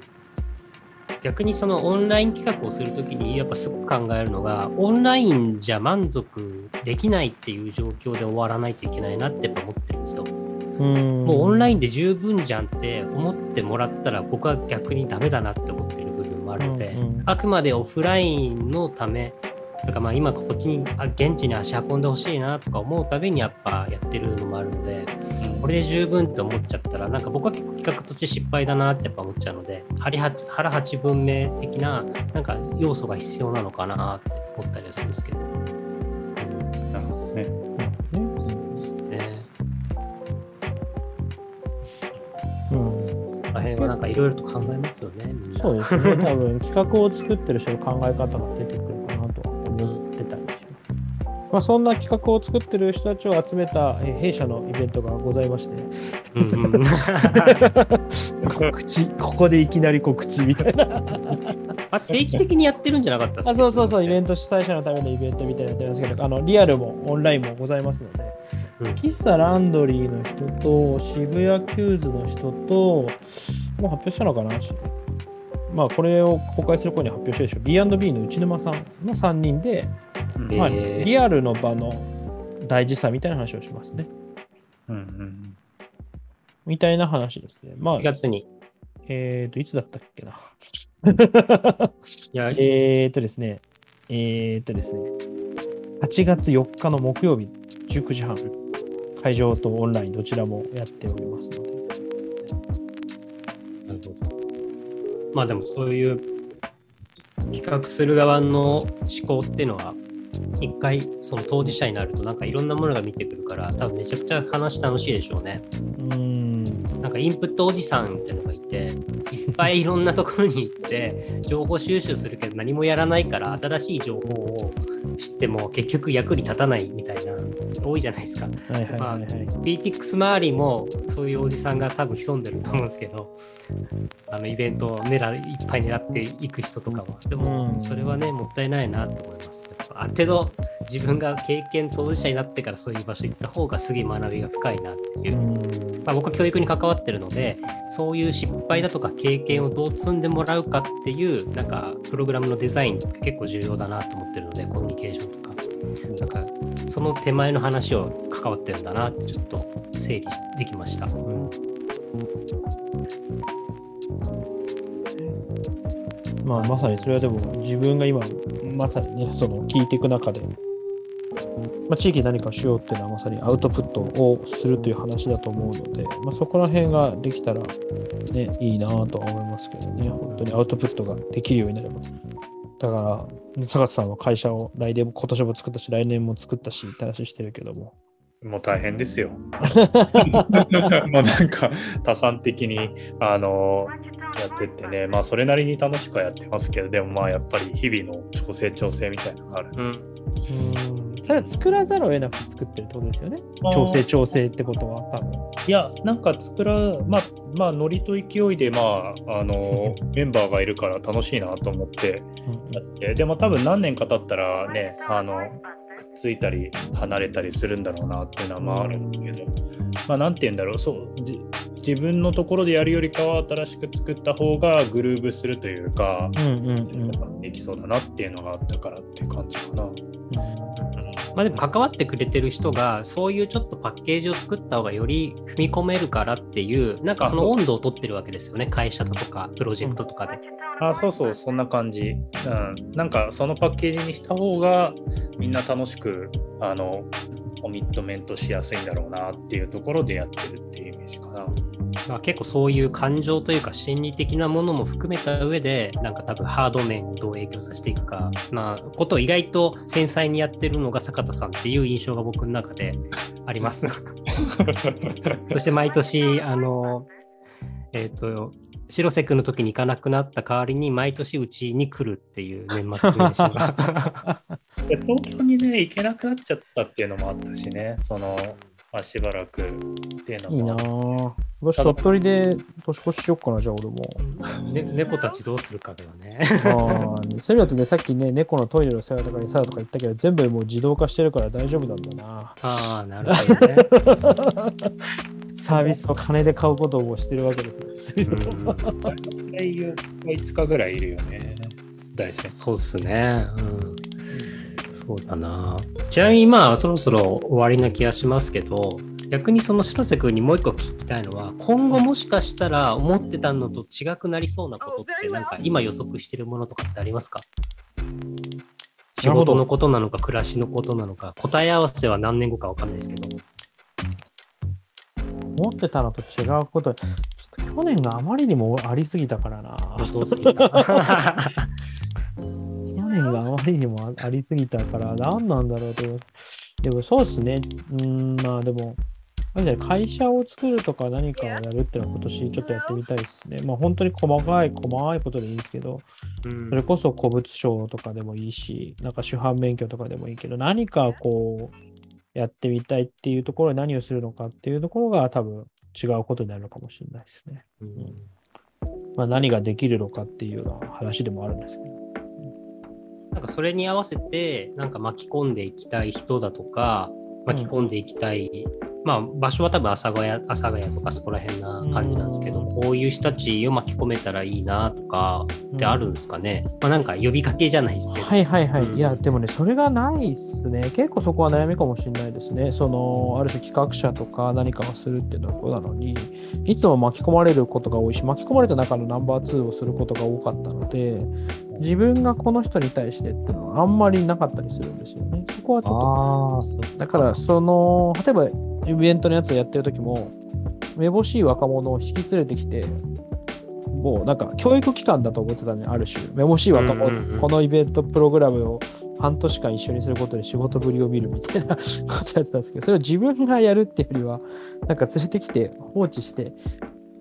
逆にそのオンライン企画をするときにやっぱすごく考えるのがオンラインじゃ満足できないっていう状況で終わらないといけないなってやっぱ思ってるんですよ。うんもうオンラインで十分じゃんって思ってもらったら僕は逆にダメだなって思ってる部分もあるので、うんうんあくまでオフラインのためとかまあ今こっちにあ現地に足運んでほしいなとか思うためにやっぱやってるのもあるのでこれで十分って思っちゃったら、なんか僕は結構企画として失敗だなってやっぱ思っちゃうので、腹八分目的ななんか要素が必要なのかなって思ったりはするんですけど。なるほどね。ね、いろいろと考えますよね、みんな。そうですね。多分企画を作ってる人の考え方が出てくるかなとは思ってたりします。まあ、そんな企画を作ってる人たちを集めたえー弊社のイベントがございまして、うんうん [laughs] 告知、ここでいきなり告知みたいな。[laughs] あ定期的にやってるんじゃなかったっすあそうそうそう、イベンント主催者のためのイベントみたいなやってますけど、あのリアルもオンラインもございますので、ト。うん喫茶ランドリーの人と、渋谷キューズの人と、もう発表したのかな？まあ、これを公開する頃に発表してるでしょ。B&B の内沼さんの3人で、うんまあ、えーリアルの場の大事さみたいな話をしますね。うんうんみたいな話ですね。まあ4、月に。えっ、と、いつだったっけな？いや、えっとですね、えっとですね、8月4日の木曜日、19時半、会場とオンラインどちらもやっておりますので。なるほど。まあでもそういう企画する側の思考っていうのは、一回その当事者になるとなんかいろんなものが見てくるから、多分めちゃくちゃ話楽しいでしょうね。うーん。なんかインプットおじさんっていうのがいて、いっぱいいろんなところに行って、情報収集するけど何もやらないから、新しい情報を知っても結局役に立たないみたいな、多いじゃないですか。はいはいはいはい。PTX 周りもそういうおじさんが多分潜んでると思うんですけど、あのイベントを狙いいっぱい狙っていく人とかは。でもう、んそれはね、もったいないなと思います。ある程度、自分が経験当事者になってからそういう場所行った方がすげえ学びが深いなっていうう。んまあ、僕は教育に関わってるので、そういう失敗だとか経験をどう積んでもらうかっていう、なんか、プログラムのデザインって結構重要だなと思ってるので、コミュニケーションとか。なんか、その手前の話を関わってるんだなってちょっと整理できました。うんまあ、まさにそれはでも自分が今、まさにね、その聞いていく中で、まあ、地域で何かしようっていうのはまさにアウトプットをするという話だと思うので、まあ、そこら辺ができたら、ね、いいなとは思いますけどね、本当にアウトプットができるようになれば。だから、坂田さんは会社を来年も今年も作ったし、来年も作ったしって話してるけども。もう大変ですよ。[laughs] [laughs] もうなんか多産的にあのやってってね、まあそれなりに楽しくはやってますけど、でもまあやっぱり日々の調整調整みたいなのがある。うんうんそれは作らざるを得なくて作ってるってことですよね。調整調整ってことは多分。いや、なんか作ら、まあ、まあ、ノリと勢いで、まあ、あの、[laughs] メンバーがいるから楽しいなと思ってやって、でも多分何年か経ったらね、あの、くっついたり離れたりするんだろうなっていうのはまああるんだけど、まあ、なんて言うんだろう、そう、じ自分のところでやるよりかは新しく作った方がグルーブするというか、うんうんうん。できそうだなっていうのがあったからっていう感じかな。まあでも関わってくれてる人がそういうちょっとパッケージを作った方がより踏み込めるからっていうなんかその温度を取ってるわけですよね会社だとかプロジェクトとかで。あそうそう、そんな感じ。うん。なんかそのパッケージにした方がみんな楽しく、あの、コミットメントしやすいんだろうなっていうところでやってるっていうイメージかな。まあ、結構そういう感情というか心理的なものも含めた上でなんか多分ハード面にどう影響させていくか。なことを意外と繊細にやってるのが坂田さんっていう印象が僕の中であります。[laughs] そして毎年あのえっ、と白瀬君の時に行かなくなった代わりに毎年うちに来るっていう年末年始が。で東京にね、行けなくなっちゃったっていうのもあったしね、その、まあ、しばらくっていうのいいな。私、鳥取で年越ししよっかな、じゃあ俺も。ね、猫たちどうするかだよね。ああ、そういうのとね、さっきね、猫のトイレの世話とかにさとか言ったけど、全部もう自動化してるから大丈夫なんだな。ああ、なるほどね。サービスを金で買うことをしてるわけです。そういうのとうん [laughs] 大体5日ぐらいいるよね、大戦。そうっすね。うん。そうだな。ちなみにまあそろそろ終わりな気がしますけど、逆にその白瀬君にもう一個聞きたいのは、今後もしかしたら思ってたのと違くなりそうなことって、なんか今予測してるものとかってありますか？仕事のことなのか、暮らしのことなのか、答え合わせは何年後かわかんないですけど。思ってたのと違うこと、ちょっと去年があまりにもありすぎたからな。[laughs] [laughs] [laughs] どうすぎた去年があまりにもありすぎたから、何なんだろうと。でもそうですね。うーん、まあでも、会社を作るとか何かをやるっていうのは今年ちょっとやってみたいですね。まあ本当に細かい、細かいことでいいんですけど、うんそれこそ古物商とかでもいいし、なんか主犯免許とかでもいいけど、何かこう、やってみたいっていうところで何をするのかっていうところが多分違うことになるのかもしれないですね。うんまあ何ができるのかっていうような話でもあるんですけど。なんかそれに合わせて、なんか巻き込んでいきたい人だとか、巻き込んでいきたい、まあ場所は多分阿佐ヶ谷、阿佐ヶ谷とかそこら辺な感じなんですけど、うんこういう人たちを巻き込めたらいいなとかってあるんですかね。まあなんか呼びかけじゃないですけど。はいはいはい。うんいや、でもね、それがないっすね。結構そこは悩みかもしれないですね。その、ある種企画者とか何かをするっていうところなのに、いつも巻き込まれることが多いし、巻き込まれた中のナンバー2をすることが多かったので、自分がこの人に対してっていうのはあんまりなかったりするんですよね。そこはちょっとだから、その、例えばイベントのやつをやってる時も、めぼしい若者を引き連れてきて、もうなんか教育機関だと思ってたね、ある種。めぼしい若者、このイベントプログラムを半年間一緒にすることで仕事ぶりを見るみたいな [laughs] ことやってたんですけど、それを自分がやるっていうよりは、なんか連れてきて放置して、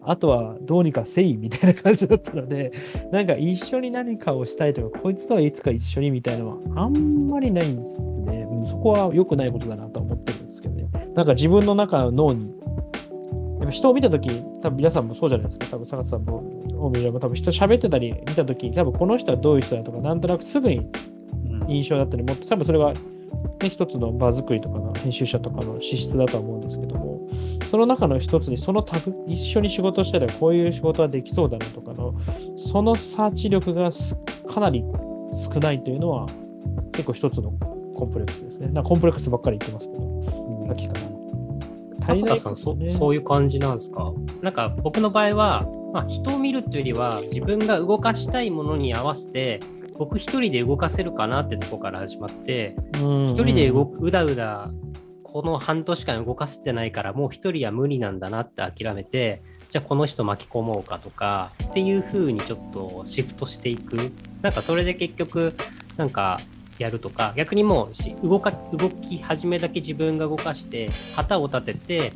あとはどうにかせいみたいな感じだったので、[laughs] なんか一緒に何かをしたいとか、こいつとはいつか一緒にみたいなのはあんまりないんですね。うんそこは良くないことだなとは思ってるんですけどね。なんか自分の中の脳に、やっぱ人を見たとき、多分皆さんもそうじゃないですか。多分坂田さんも、大宮も多分人喋ってたり見たとき、多分この人はどういう人だとか、なんとなくすぐにうん印象だったりもっと多分それは、ね、一つの場作りとかの編集者とかの資質だとは思うんですけどもその中の一つにそのタグ一緒に仕事してたらこういう仕事はできそうだなとかのそのサーチ力がすかなり少ないというのは結構一つのコンプレックスですね。なコンプレックスばっかり言ってますけど、さっきから。坂田さんそ、ねそういう感じなんですか？なんか僕の場合は、まあ、人を見るというよりは自分が動かしたいものに合わせて僕一人で動かせるかなってとこから始まって一一人で動くうだうだこの半年間動かせてないからもう一人は無理なんだなって諦めてじゃあこの人巻き込もうかとかっていう風にちょっとシフトしていく。なんかそれで結局なんかやるとか逆にもう動か動き始めだけ自分が動かして旗を立てて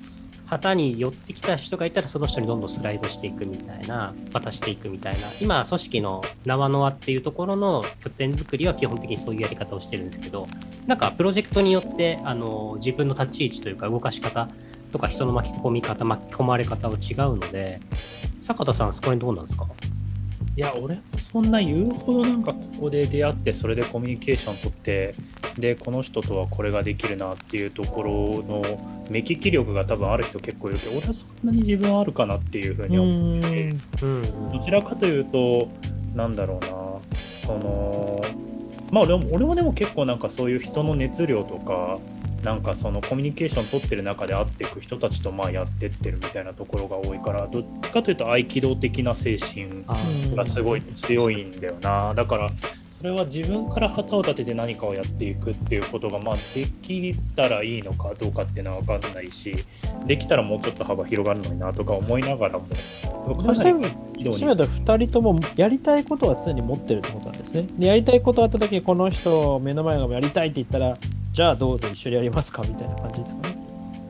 方に寄ってきた人がいたらその人にどんどんスライドしていくみたいな渡していくみたいな。今組織の縄の輪っていうところの拠点作りは基本的にそういうやり方をしてるんですけどなんかプロジェクトによってあの自分の立ち位置というか動かし方とか人の巻き込み方巻き込まれ方は違うので坂田さんそこにどうなんですか？いや、俺もそんな言うほどなんかここで出会って、それでコミュニケーション取って、で、この人とはこれができるなっていうところの目利き力が多分ある人結構いるけど、俺はそんなに自分あるかなっていうふうに思って、うんどちらかというと、なんだろうな、その、まあ俺も俺もでも結構なんかそういう人の熱量とか、なんかそのコミュニケーション取ってる中で会っていく人たちとまあやってってるみたいなところが多いから、どっちかというと合気道的な精神がすごい強いんだよな。だから、それは自分から旗を立てて何かをやっていくっていうことが、まあ、できたらいいのかどうかっていうのは分かんないし、できたらもうちょっと幅広がるのになとか思いながらも、かなり移動にそういう意味では2人ともやりたいことは常に持ってるってことなんですね。でやりたいことあった時にこの人目の前がやりたいって言ったらじゃあどうぞ一緒にやりますかみたいな感じですかね。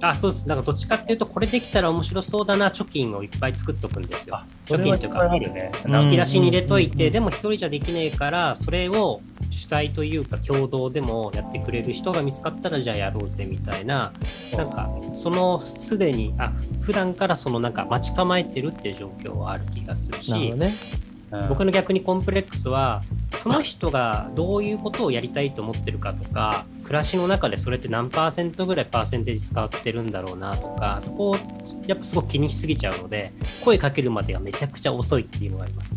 あそうです。なんかどっちかっていうとこれできたら面白そうだな貯金をいっぱい作っとくんですよ。貯金というか引き出しに入れといて、うん。でも一人じゃできねえから、それを主体というか共同でもやってくれる人が見つかったらじゃあやろうぜみたいな、なん。かそのすでに、あ普段からそのなん。か待ち構えてるっていう状況はある気がするしね。うん。僕の逆にコンプレックスは、その人がどういうことをやりたいと思ってるかとか、暮らしの中でそれって何パーセントぐらいパーセンテージ使ってるんだろうなとか、そこをやっぱすごく気にしすぎちゃうので、声かけるまでがめちゃくちゃ遅いっていうのがあります。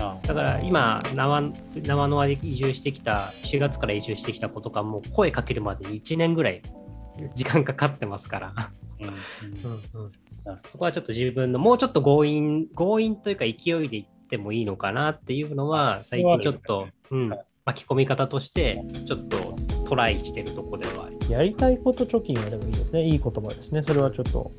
あだから今縄縄の輪で移住してきた4月から移住してきた子とかも声かけるまでに1年ぐらい時間かかってますから、うん。うん。そこはちょっと自分のもうちょっと強引強引というか勢いでいってもいいのかなっていうのは最近ちょっと、うん、巻き込み方としてちょっとトライしてるとこではあります。やりたいこと貯金はでもいいですね。いい言葉ですね。それはちょっと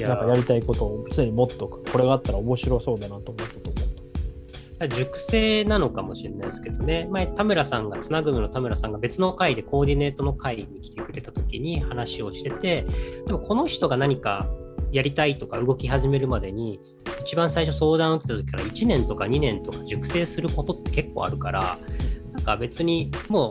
なんかやりたいことを常に持っとく。これがあったら面白そうだなと思うことを思うと。熟成なのかもしれないですけどね、前、田村さんが、つなぐむの田村さんが別の会でコーディネートの会に来てくれた時に話をしてて、でもこの人が何かやりたいとか動き始めるまでに、一番最初相談を受けた時から1年とか2年とか熟成することって結構あるから、なんか別にもう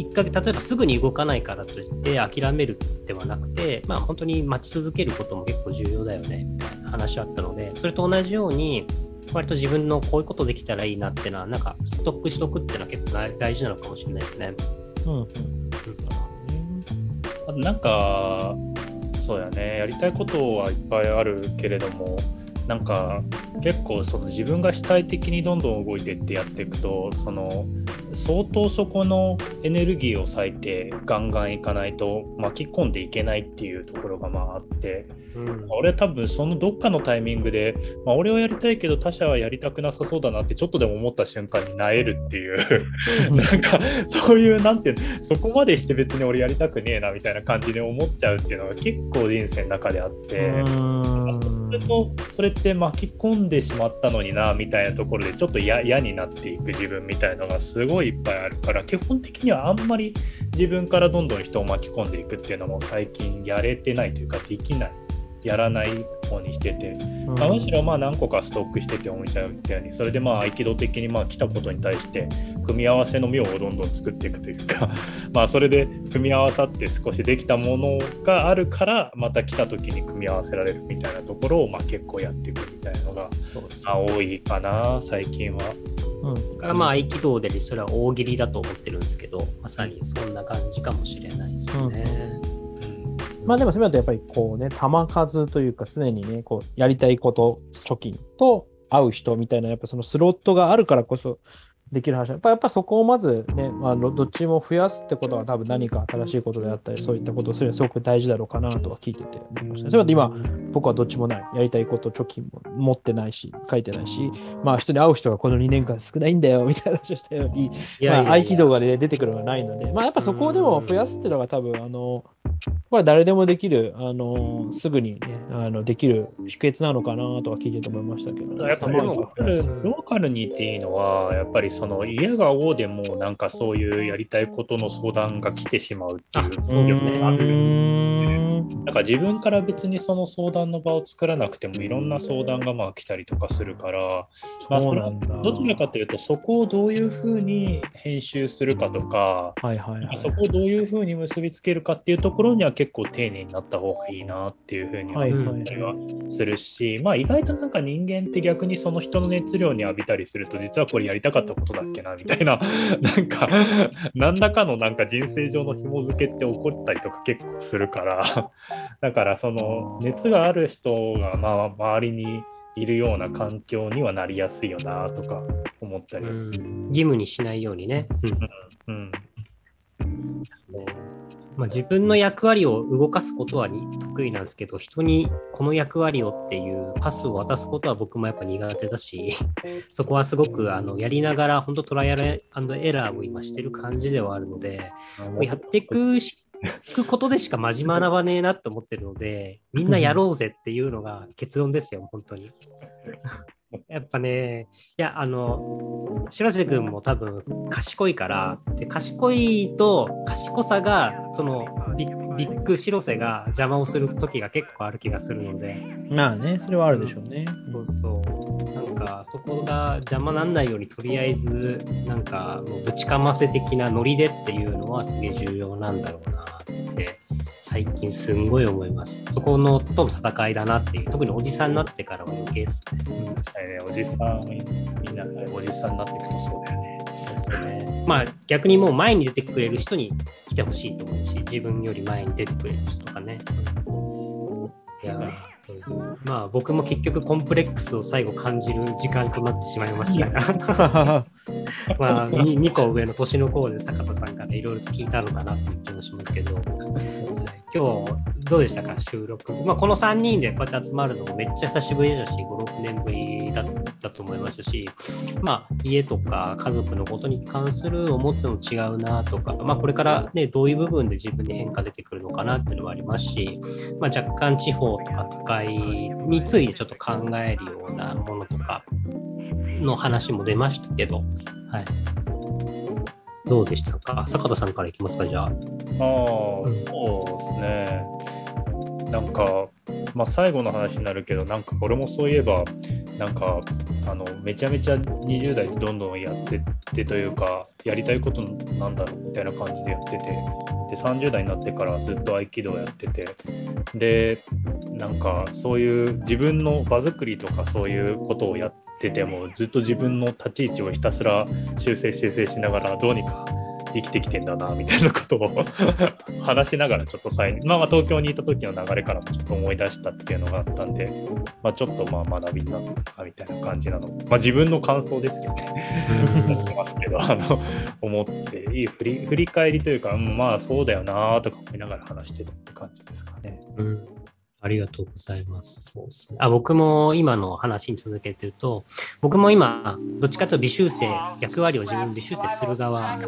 1ヶ月、例えばすぐに動かないからといって諦めるではなくて、まあ本当に待ち続けることも結構重要だよね、みたいな話あったので、それと同じように、割と自分のこういうことできたらいいなってのは、なんかストックしとくっていうのは結構大大事なのかもしれないですね。うんうん。なんかそうやね。やりたいことはいっぱいあるけれどもなんか結構その自分が主体的にどんどん動いてってやっていくとその相当そこのエネルギーを割いてガンガンいかないと巻き込んでいけないっていうところがまああって。うん。俺多分そのどっかのタイミングで、まあ、俺はやりたいけど他者はやりたくなさそうだなってちょっとでも思った瞬間になえるっていう。[laughs] なんかそういうなんていうのそこまでして別に俺やりたくねえなみたいな感じで思っちゃうっていうのが結構人生の中であって。それとそれって巻き込んでしまったのになみたいなところでちょっと嫌になっていく自分みたいのがすごいいっぱいあるから基本的にはあんまり自分からどんどん人を巻き込んでいくっていうのも最近やれてないというかできない。やらない方にしてて、まあむしろまあ何個かストックしてておみちゃん言ったようにそれでまあ合気道的にまあ来たことに対して組み合わせの妙をどんどん作っていくというか。[laughs] まあそれで組み合わさって少しできたものがあるからまた来た時に組み合わせられるみたいなところをまあ結構やっていくみたいなのがまあ多いかな最近は。うん。からまあ合気道でそれは大喜利だと思ってるんですけど、まさにそんな感じかもしれないですね。まあでもそれだとやっぱりこうね、球数というか常にね、こうやりたいこと、貯金と会う人みたいな、やっぱそのスロットがあるからこそできる話。やっぱやっぱそこをまずね、あのどっちも増やすってことは多分何か新しいことであったり、そういったことをするのはすごく大事だろうかなとは聞いてて思いました。それだと今、僕はどっちもない。やりたいこと、貯金も持ってないし、書いてないし、まあ人に会う人がこの2年間少ないんだよみたいな話をしたように、合気道が、ね、出てくるのがないので、まあ、やっぱそこをでも増やすっていうのが多分、あの、これは誰でもできる、あの、すぐにね、あの、できる秘訣なのかなとは聞いてて思いましたけど、やっぱまあローカルローカルにいていいのはやっぱりその家が王でもなんかそういうやりたいことの相談が来てしまうっていうあそうですねなんか自分から別にその相談の場を作らなくてもいろんな相談がまあ来たりとかするから、まあ、そ。どちらかというとそこをどういうふうに編集するかとか、はいはいはい。そこをどういうふうに結びつけるかっていうところには結構丁寧になった方がいいなっていうふうに思ったりはするし、まあ意外となんか人間って逆にその人の熱量に浴びたりすると実はこれやりたかったことだっけなみたいな [laughs] なんか何らかのなんか人生上の紐付けって起こったりとか結構するから [laughs] だからその熱がある人がまあ周りにいるような環境にはなりやすいよなとか思ったりはする。うん。義務にしないようにね。うん。うん。まあ、自分の役割を動かすことはに得意なんですけど、人にこの役割をっていうパスを渡すことは僕もやっぱ苦手だし、[laughs] そこはすごくあのやりながら、本当トライアルエラーを今してる感じではあるので、やっていくしくことでしかまじ学ばねえなと思ってるので、みんなやろうぜっていうのが結論ですよ、本当に。[laughs] やっぱね、いや、あの、白瀬君も多分賢いから、で賢いと賢さが、そのビッビッグ白瀬が邪魔をする時が結構ある気がするので、まあね、それはあるでしょうね。そうそう。か、そこが邪魔なんないように、とりあえず、なんか、もうぶちかませ的なノリでっていうのはすげえ重要なんだろうなって、最近すんごい思います。そこのとの戦いだなっていう、特におじさんになってからは余計ですね。はいね、おじさん、みんなおじさんになっていくとそうだよね。ですね。まあ逆にもう前に出てくれる人に来てほしいと思うし、自分より前に出てくれる人とかね。まあ僕も結局コンプレックスを最後感じる時間となってしまいましたが。[laughs] まあ、2, 2個上の年の子で坂田さんからいろいろと聞いたのかなっていう気もしますけど、今日どうでしたか、収録。まあ、この3人でこうやって集まるのもめっちゃ久しぶりだし、5、6年ぶりだったと思いますし、まあ、家とか家族のことに関する思っての違うなとか、まあ、これからね、どういう部分で自分に変化出てくるのかなっていうのもありますし、まあ、若干地方とか都会についてちょっと考えるようなものとかの話も出ましたけど、はい。どうでしたか？坂田さんからいきますか、じゃあ。ああ、そうですね。なんか、まあ、最後の話になるけど、なんか俺もそういえば、なんか、あのめちゃめちゃ20代でどんどんやってってというか、やりたいことなんだろうみたいな感じでやってて、で30代になってからずっと合気道やってて、で、なんかそういう自分の場作りとかそういうことをやってても、ずっと自分の立ち位置をひたすら修正修正しながら、どうにか生きてきてんだなみたいなことを [laughs] 話しながらちょっと再まあまあ東京にいた時の流れからもちょっと思い出したっていうのがあったんで、まあ、ちょっとまあ学びになったかみたいな感じなの。まあ自分の感想ですけどね。[laughs] 思ってますけどあの思っていい振り振り返りというか、うん、まあそうだよなとか思いながら話してたって感じですかね。うんありがとうございます。そうですね、あ僕も今の話に続けてると、僕も今、どっちかというと微修正、役割を自分で微修正する側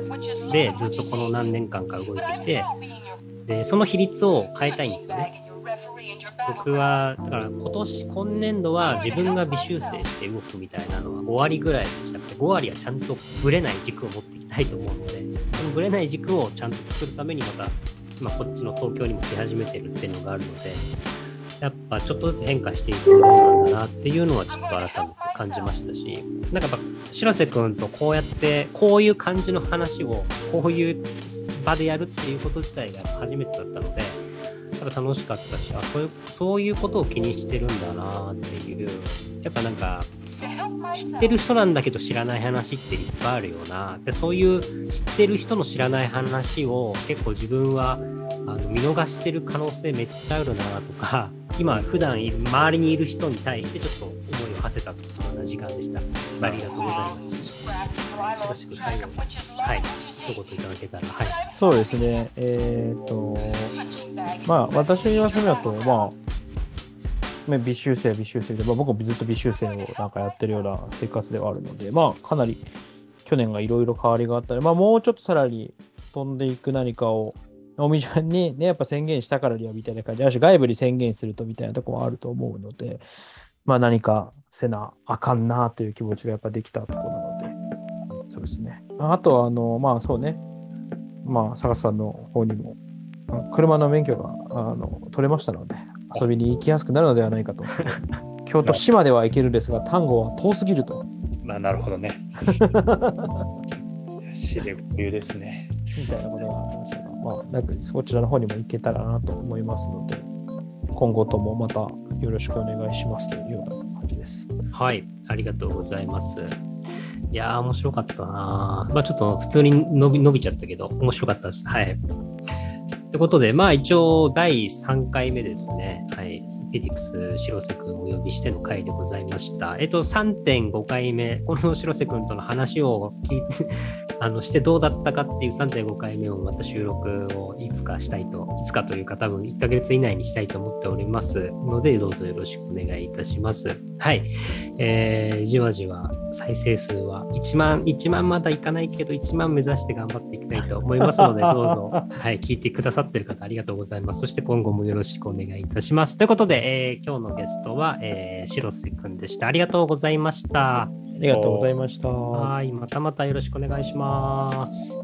でずっとこの何年間か動いてきて、でその比率を変えたいんですよね。僕は、だから今年、今年度は自分が微修正して動くみたいなのは5割ぐらいにしたくて、5割はちゃんとブレない軸を持っていきたいと思うので、そのブレない軸をちゃんと作るためにまた、ま、こっちの東京にも来始めてるっていうのがあるので、やっぱちょっとずつ変化していくものなんだなっていうのはちょっと改めて感じましたし、なんかやっぱ白瀬君とこうやってこういう感じの話をこういう場でやるっていうこと自体が初めてだったので、やっぱ楽しかったし、あそういうそういうことを気にしてるんだなっていう、やっぱなんか知ってる人なんだけど知らない話っていっぱいあるよな。で、そういう知ってる人の知らない話を結構自分はあの見逃してる可能性めっちゃあるなとか、今普段周りにいる人に対してちょっと馳せたような時間でした。ありがとうございました。しばしく最後に、はい、一言いただけたら、はい。そうですね。えっ、と、まあ、私に言わせると、まあ、微修正、微修正で、まあ、僕もずっと微修正をなんかやってるような生活ではあるので、まあ、かなり去年がいろいろ変わりがあったり、まあ、もうちょっとさらに飛んでいく何かを尾身ちゃんにね、やっぱ宣言したからにはみたいな感じあし、外部に宣言するとみたいなとこはあると思うので、まあ何かせなあかんなという気持ちがやっぱできたところなので、そうですね。あとは、あの、まあそうね、まあ、坂さんの方にも、車の免許があの取れましたので、遊びに行きやすくなるのではないかと。[laughs] 京都市までは行けるんですが、単語は遠すぎると。まあ、なるほどね。[laughs] 知れ冬ですね。みたいなことがありましたが、まあ、なんかそちらの方にも行けたらなと思いますので、今後ともまたよろしくお願いしますというような。はい、ありがとうございます。いやー、面白かったなまあちょっと普通に伸び伸びちゃったけど、面白かったです。はい。ということで、まあ一応第3回目ですね。はい。フィディクス白瀬くんをお呼びしての回でございました。えっと、3.5回目、この白瀬くんとの話を聞いて、[laughs] あの、してどうだったかっていう3.5回目をまた収録をいつかしたいと、いつかというか多分1ヶ月以内にしたいと思っておりますので、どうぞよろしくお願いいたします。はい。えー、じわじわ再生数は1万、1万まだいかないけど、1万目指して頑張っていきたいと思いますので、[laughs] どうぞ、はい、聞いてくださってる方ありがとうございます。そして今後もよろしくお願いいたします。ということで、えー、今日のゲストは、えー、白瀬くんでした。ありがとうございました。ありがとうございました。はい、またまたよろしくお願いします。